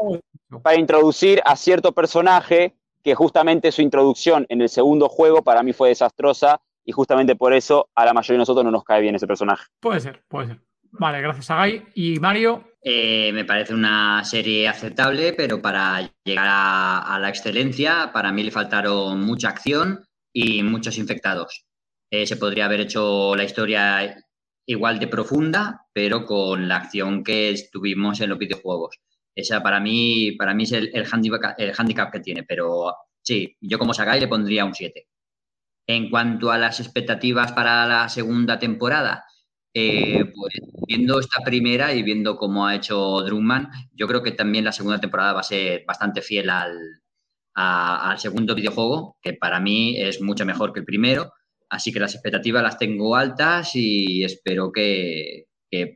para introducir a cierto personaje que justamente su introducción en el segundo juego para mí fue desastrosa y justamente por eso a la mayoría de nosotros no nos cae bien ese personaje. Puede ser, puede ser. Vale, gracias a Guy. Y Mario, Eh, me parece una serie aceptable, pero para llegar a, a la excelencia, para mí le faltaron mucha acción y muchos infectados. Eh, se podría haber hecho la historia igual de profunda, pero con la acción que tuvimos en los videojuegos. Esa para mí, para mí es el, el, handicap, el handicap que tiene, pero sí, yo como Sagai le pondría un 7. En cuanto a las expectativas para la segunda temporada, eh, pues viendo esta primera y viendo cómo ha hecho Drumman, yo creo que también la segunda temporada va a ser bastante fiel al, al segundo videojuego, que para mí es mucho mejor que el primero. Así que las expectativas las tengo altas y espero que,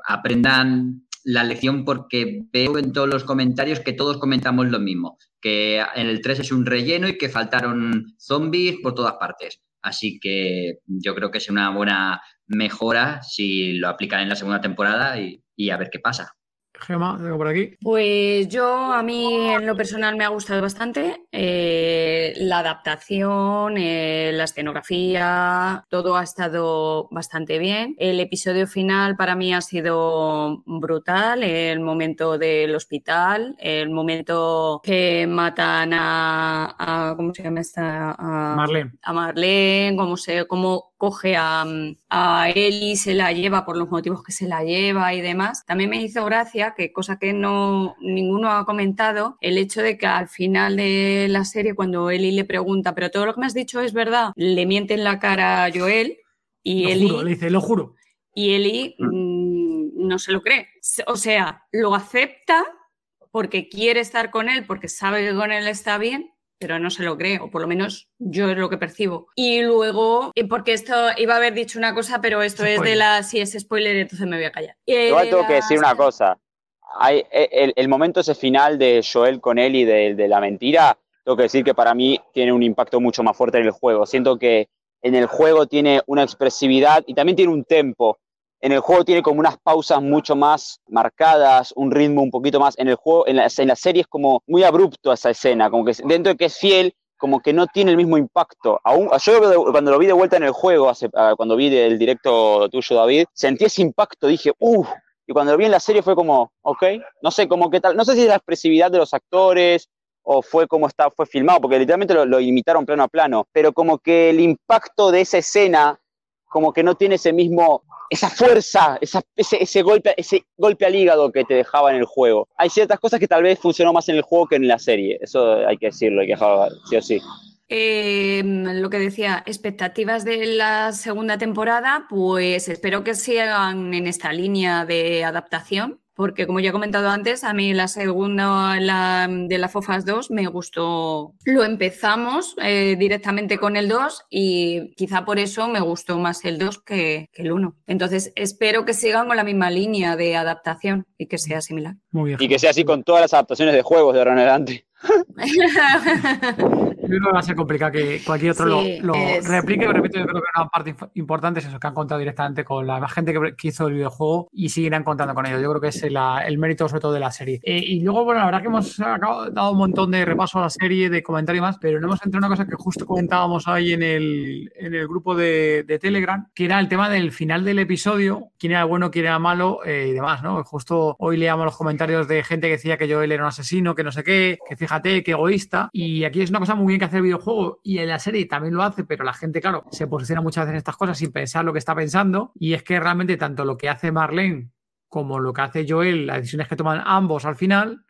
aprendan la lección porque veo en todos los comentarios que todos comentamos lo mismo, que en el 3 es un relleno y que faltaron zombies por todas partes. Así que yo creo que es una buena mejora si lo aplican en la segunda temporada y a ver qué pasa. Gema, tengo por aquí. Pues yo, a mí en lo personal me ha gustado bastante eh, la adaptación, eh, la escenografía, todo ha estado bastante bien. El episodio final para mí ha sido brutal, el momento del hospital, el momento que matan a, a- ¿cómo se llama esta? A- Marlene. a Marlene, cómo, se, cómo coge a, a Ellie, se la lleva por los motivos que se la lleva y demás. También me hizo gracia, que cosa que no ninguno ha comentado, el hecho de que al final de la serie, cuando Ellie le pregunta, pero todo lo que me has dicho es verdad, le miente en la cara a Joel y Lo juro, le dice, lo juro. y Ellie mm, no se lo cree. O sea, lo acepta porque quiere estar con él, porque sabe que con él está bien, pero no se lo cree, o por lo menos yo es lo que percibo. Y luego, y porque esto iba a haber dicho una cosa, pero esto es de la. Si es spoiler, entonces me voy a callar. Eh, Igual tengo que decir una cosa. Hay, e, el, el momento ese final de Joel con Ellie de, de la mentira, tengo que decir que para mí tiene un impacto mucho más fuerte en el juego. Siento que en el juego tiene una expresividad y también tiene un tempo. En el juego tiene como unas pausas mucho más marcadas, un ritmo un poquito más. En el juego, en la, en la serie es como muy abrupto esa escena, como que dentro de que es fiel, como que no tiene el mismo impacto. Aún, yo cuando lo vi de vuelta en el juego, hace, ah, cuando vi el directo tuyo, David, sentí ese impacto, dije, uff, y cuando lo vi en la serie fue como, ok, no sé cómo qué tal, no sé si es la expresividad de los actores o fue como está, fue filmado, porque literalmente lo imitaron plano a plano, pero como que el impacto de esa escena, como que no tiene ese mismo, esa fuerza, esa- ese, ese golpe, ese golpe al hígado que te dejaba en el juego. Hay ciertas cosas que tal vez funcionó más en el juego que en la serie, eso hay que decirlo, hay que dejarlo sí o sí. Eh, lo que decía, expectativas de la segunda temporada, pues espero que sigan en esta línea de adaptación, porque como ya he comentado antes, a mí la segunda la, de la FOFAS 2 me gustó. Lo empezamos eh, directamente con el 2 y quizá por eso me gustó más el 2 que, que el 1. Entonces espero que sigan con la misma línea de adaptación y que sea similar. Muy bien. Y que sea así con todas las adaptaciones de juegos de ahora en adelante. (laughs) Va a ser complicado que cualquier otro Sí, lo, lo es- replique. Pero repito, yo creo que una parte importante es eso, que han contado directamente con la gente que, que hizo el videojuego y seguirán contando con ello. Yo creo que es la- el mérito sobre todo de la serie. Eh, y luego, bueno, la verdad que hemos acabado- dado un montón de repaso a la serie, de comentario y más, pero no hemos entrado en una cosa que justo comentábamos ahí en el, en el grupo de, de Telegram, que era el tema del final del episodio, quién era bueno, quién era malo eh, y demás, ¿no? Justo hoy leíamos los comentarios de gente que decía que Joel era un asesino, que no sé qué, que fíjate, que egoísta. Y aquí es una cosa muy bien que hace el videojuego y en la serie también lo hace, pero la gente, claro, se posiciona muchas veces en estas cosas sin pensar lo que está pensando. Y es que realmente tanto lo que hace Marlene como lo que hace Joel, las decisiones que toman ambos al final,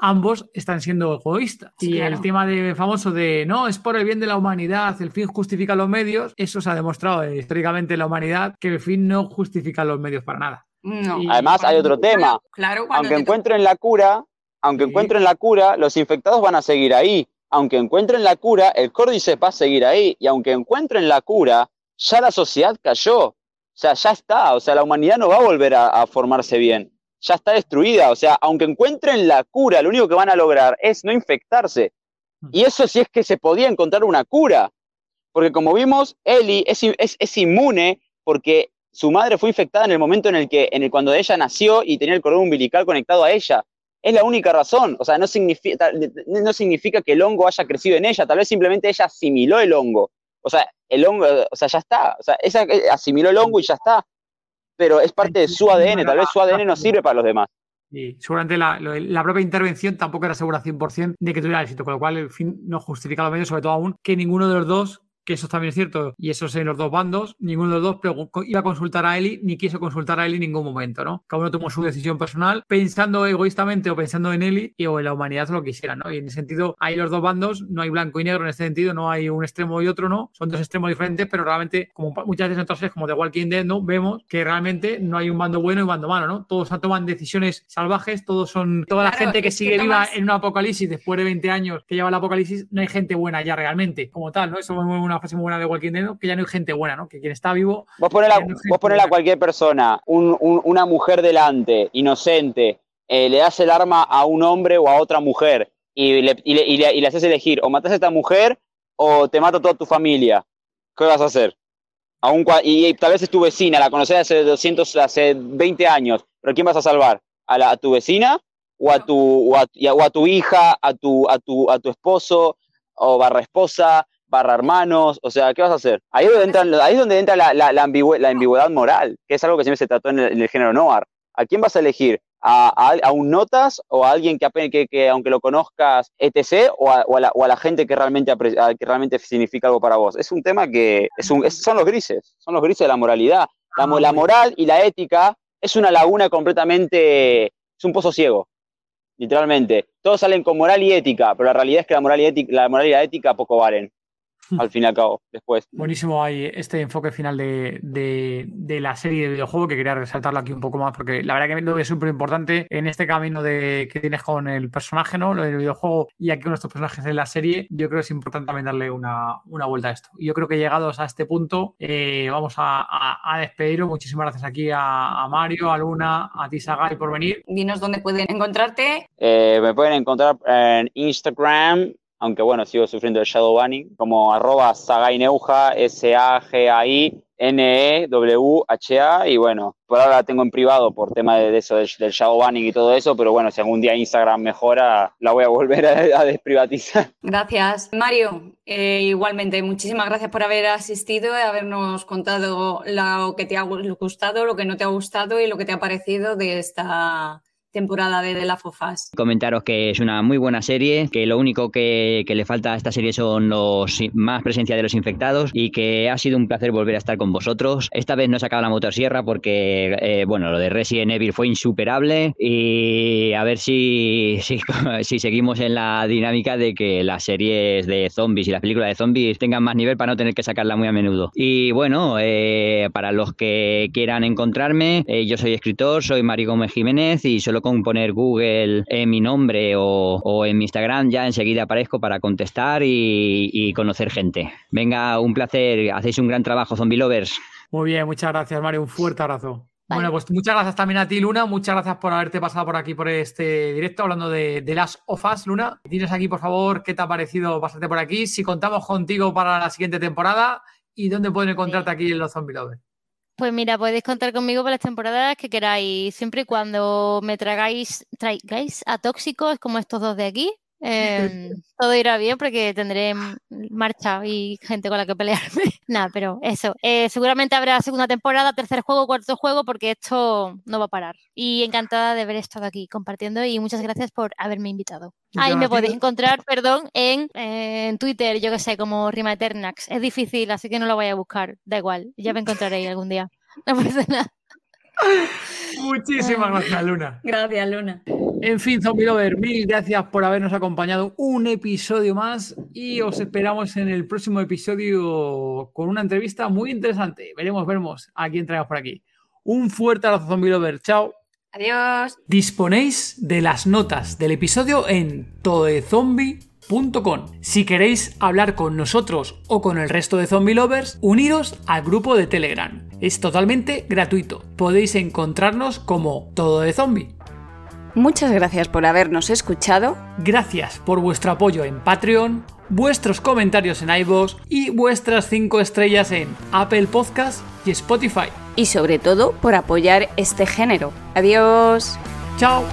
ambos están siendo egoístas. Sí, y claro. el tema de famoso de no, es por el bien de la humanidad, el fin justifica los medios, eso se ha demostrado eh, históricamente en la humanidad que el fin no justifica los medios para nada. No. Y- Además, hay otro tema. Claro, cuando Aunque encuentren la cura, aunque Sí. encuentren la cura, los infectados van a seguir ahí. Aunque encuentren la cura, el Córdice va a seguir ahí. Y aunque encuentren la cura, ya la sociedad cayó. O sea, ya está. O sea, la humanidad no va a volver a, a formarse bien. Ya está destruida. O sea, aunque encuentren la cura, lo único que van a lograr es no infectarse. Y eso sí es que se podía encontrar una cura. Porque como vimos, es, es, es inmune porque su madre fue infectada en el momento en el que, en el, cuando ella nació y tenía el cordón umbilical conectado a ella. Es la única razón. O sea, no significa, no significa que el hongo haya crecido en ella. Tal vez simplemente ella asimiló el hongo. O sea, el hongo, o sea, ya está. O sea, ella eh, asimiló el hongo y ya está. Pero es parte de su ADN. Tal vez su ADN no sirve para los demás. Y seguramente la, propia intervención tampoco era segura 100% de que tuviera éxito, con lo cual el fin no justifica los medios, sobre todo aún que ninguno de los dos, que eso también es cierto, y eso es en los dos bandos, ninguno de los dos iba a consultar a Eli ni quiso consultar a Eli en ningún momento, ¿no? Cada uno tomó su decisión personal pensando egoístamente o pensando en Eli y o en la humanidad lo quisiera, ¿no? Y en ese sentido hay los dos bandos, no hay blanco y negro en este sentido, no hay un extremo y otro, ¿no? Son dos extremos diferentes, pero realmente, como muchas veces en otras series como The Walking Dead, ¿no? Vemos que realmente no hay un bando bueno y un bando malo, ¿no? Todos toman decisiones salvajes, todos son, toda la gente que sigue viva en un apocalipsis después de 20 años que lleva el apocalipsis, no hay gente buena ya realmente, como tal, ¿no? Eso es muy- una frase muy buena de Walking Dead, ¿no? Que ya no hay gente buena, ¿no? Que quien está vivo Vos ponele a, no vos a cualquier persona, un- un- una mujer delante, inocente, eh, le das el arma a un hombre o a otra mujer y le, y le- y le- y le haces elegir o matas a esta mujer o te mato a toda tu familia. ¿Qué vas a hacer? Aún cua- y, tal vez es tu vecina, la conoces hace 200, hace 20 años, pero ¿quién vas a salvar? ¿A, la- a tu vecina o a tu, o a, a- o a tu hija, a tu, a, tu, a tu esposo o barra esposa? Barra hermanos, o sea, ¿qué vas a hacer? Ahí es donde entra, ahí es donde entra la, la, la, ambigü- la ambigüedad moral, que es algo que siempre se trató en el, en el género noir. ¿A quién vas a elegir? ¿A, a, a un notas o a alguien que, apenas, que, que aunque lo conozcas, etc., o a, o a, la, o a la gente que realmente, que realmente significa algo para vos? Es un tema que es un, es- son los grises, son los grises de la moralidad. La, la moral y la ética es una laguna completamente, es un pozo ciego, literalmente. Todos salen con moral y ética, pero la realidad es que la moral y, ética, la moral y la ética poco valen, (laughs) al fin y al cabo, después. Buenísimo hay este enfoque final de, de- de la serie de videojuego que quería resaltarlo aquí un poco más porque la verdad que lo veo súper importante en este camino de, que tienes con el personaje, ¿no? Lo del videojuego y aquí con nuestros personajes en la serie, yo creo que es importante también darle una, una vuelta a esto. Y yo creo que llegados a este punto eh, vamos a, a, a despediros. Muchísimas gracias aquí a, a Mario, a Luna, a ti Sagai por venir. Dinos dónde pueden encontrarte. Eh, me pueden encontrar en Instagram, aunque bueno, sigo sufriendo el shadow banning, como arroba sagaineuja, S-A-G-A-I-N-E-W-H-A, y bueno, por ahora tengo en privado por tema de, eso, del, shadow banning y todo eso, pero bueno, si algún día Instagram mejora, la voy a volver a, desprivatizar. Gracias. Mario, eh, igualmente, muchísimas gracias por haber asistido y habernos contado lo que te ha gustado, lo que no te ha gustado y lo que te ha parecido de esta temporada de The Last of Us. Comentaros que es una muy buena serie, que lo único que, le falta a esta serie son los más presencia de los infectados y que ha sido un placer volver a estar con vosotros. Esta vez no he sacado la motosierra porque, eh, bueno, lo de Resident Evil fue insuperable y a ver si, (laughs) si, seguimos en la dinámica de que las series de zombies y las películas de zombies tengan más nivel para no tener que sacarla muy a menudo. Y bueno, eh, para los que quieran encontrarme, eh, yo soy escritor, soy Mari Gómez Jiménez y solo con poner Google en mi nombre o, o en mi Instagram ya enseguida aparezco para contestar y, y conocer gente. Venga, un placer, hacéis un gran trabajo, zombie lovers. Muy bien, muchas gracias Mario, un fuerte abrazo. Vale. Bueno, pues muchas gracias también a ti, Luna. Muchas gracias por haberte pasado por aquí por este directo hablando de, de las OFAS, Luna. Dinos aquí, por favor, qué te ha parecido pasarte por aquí, si contamos contigo para la siguiente temporada y dónde pueden encontrarte aquí en los Zombie Lovers. Pues mira, podéis contar conmigo para las temporadas que queráis, siempre y cuando me tragáis, traigáis a tóxicos como estos dos de aquí. Eh, todo irá bien porque tendré marcha y gente con la que pelearme. (laughs) Nada, pero eso. eh, seguramente habrá segunda temporada, tercer juego, cuarto juego, porque esto no va a parar. Y encantada de haber estado aquí compartiendo y muchas gracias por haberme invitado. Ahí me podéis encontrar, perdón, en, eh, en Twitter, yo que sé, como Rima Eternax. Es difícil, así que no lo voy a buscar. Da igual, ya me encontraréis algún día. (laughs) No pasa nada. Muchísimas gracias, Luna. Gracias, Luna. En fin, Zombie Lover, mil gracias por habernos acompañado un episodio más y os esperamos en el próximo episodio con una entrevista muy interesante. Veremos, veremos a quién traemos por aquí. Un fuerte abrazo, zombie lover. Chao. Adiós. Disponéis de las notas del episodio en todezombie.com. Si queréis hablar con nosotros o con el resto de zombie lovers, uniros al grupo de Telegram. Es totalmente gratuito. Podéis encontrarnos como Todo de Zombie. Muchas gracias por habernos escuchado. Gracias por vuestro apoyo en Patreon, vuestros comentarios en iVoox y vuestras 5 estrellas en Apple Podcast y Spotify. Y sobre todo por apoyar este género. Adiós. ¡Chao!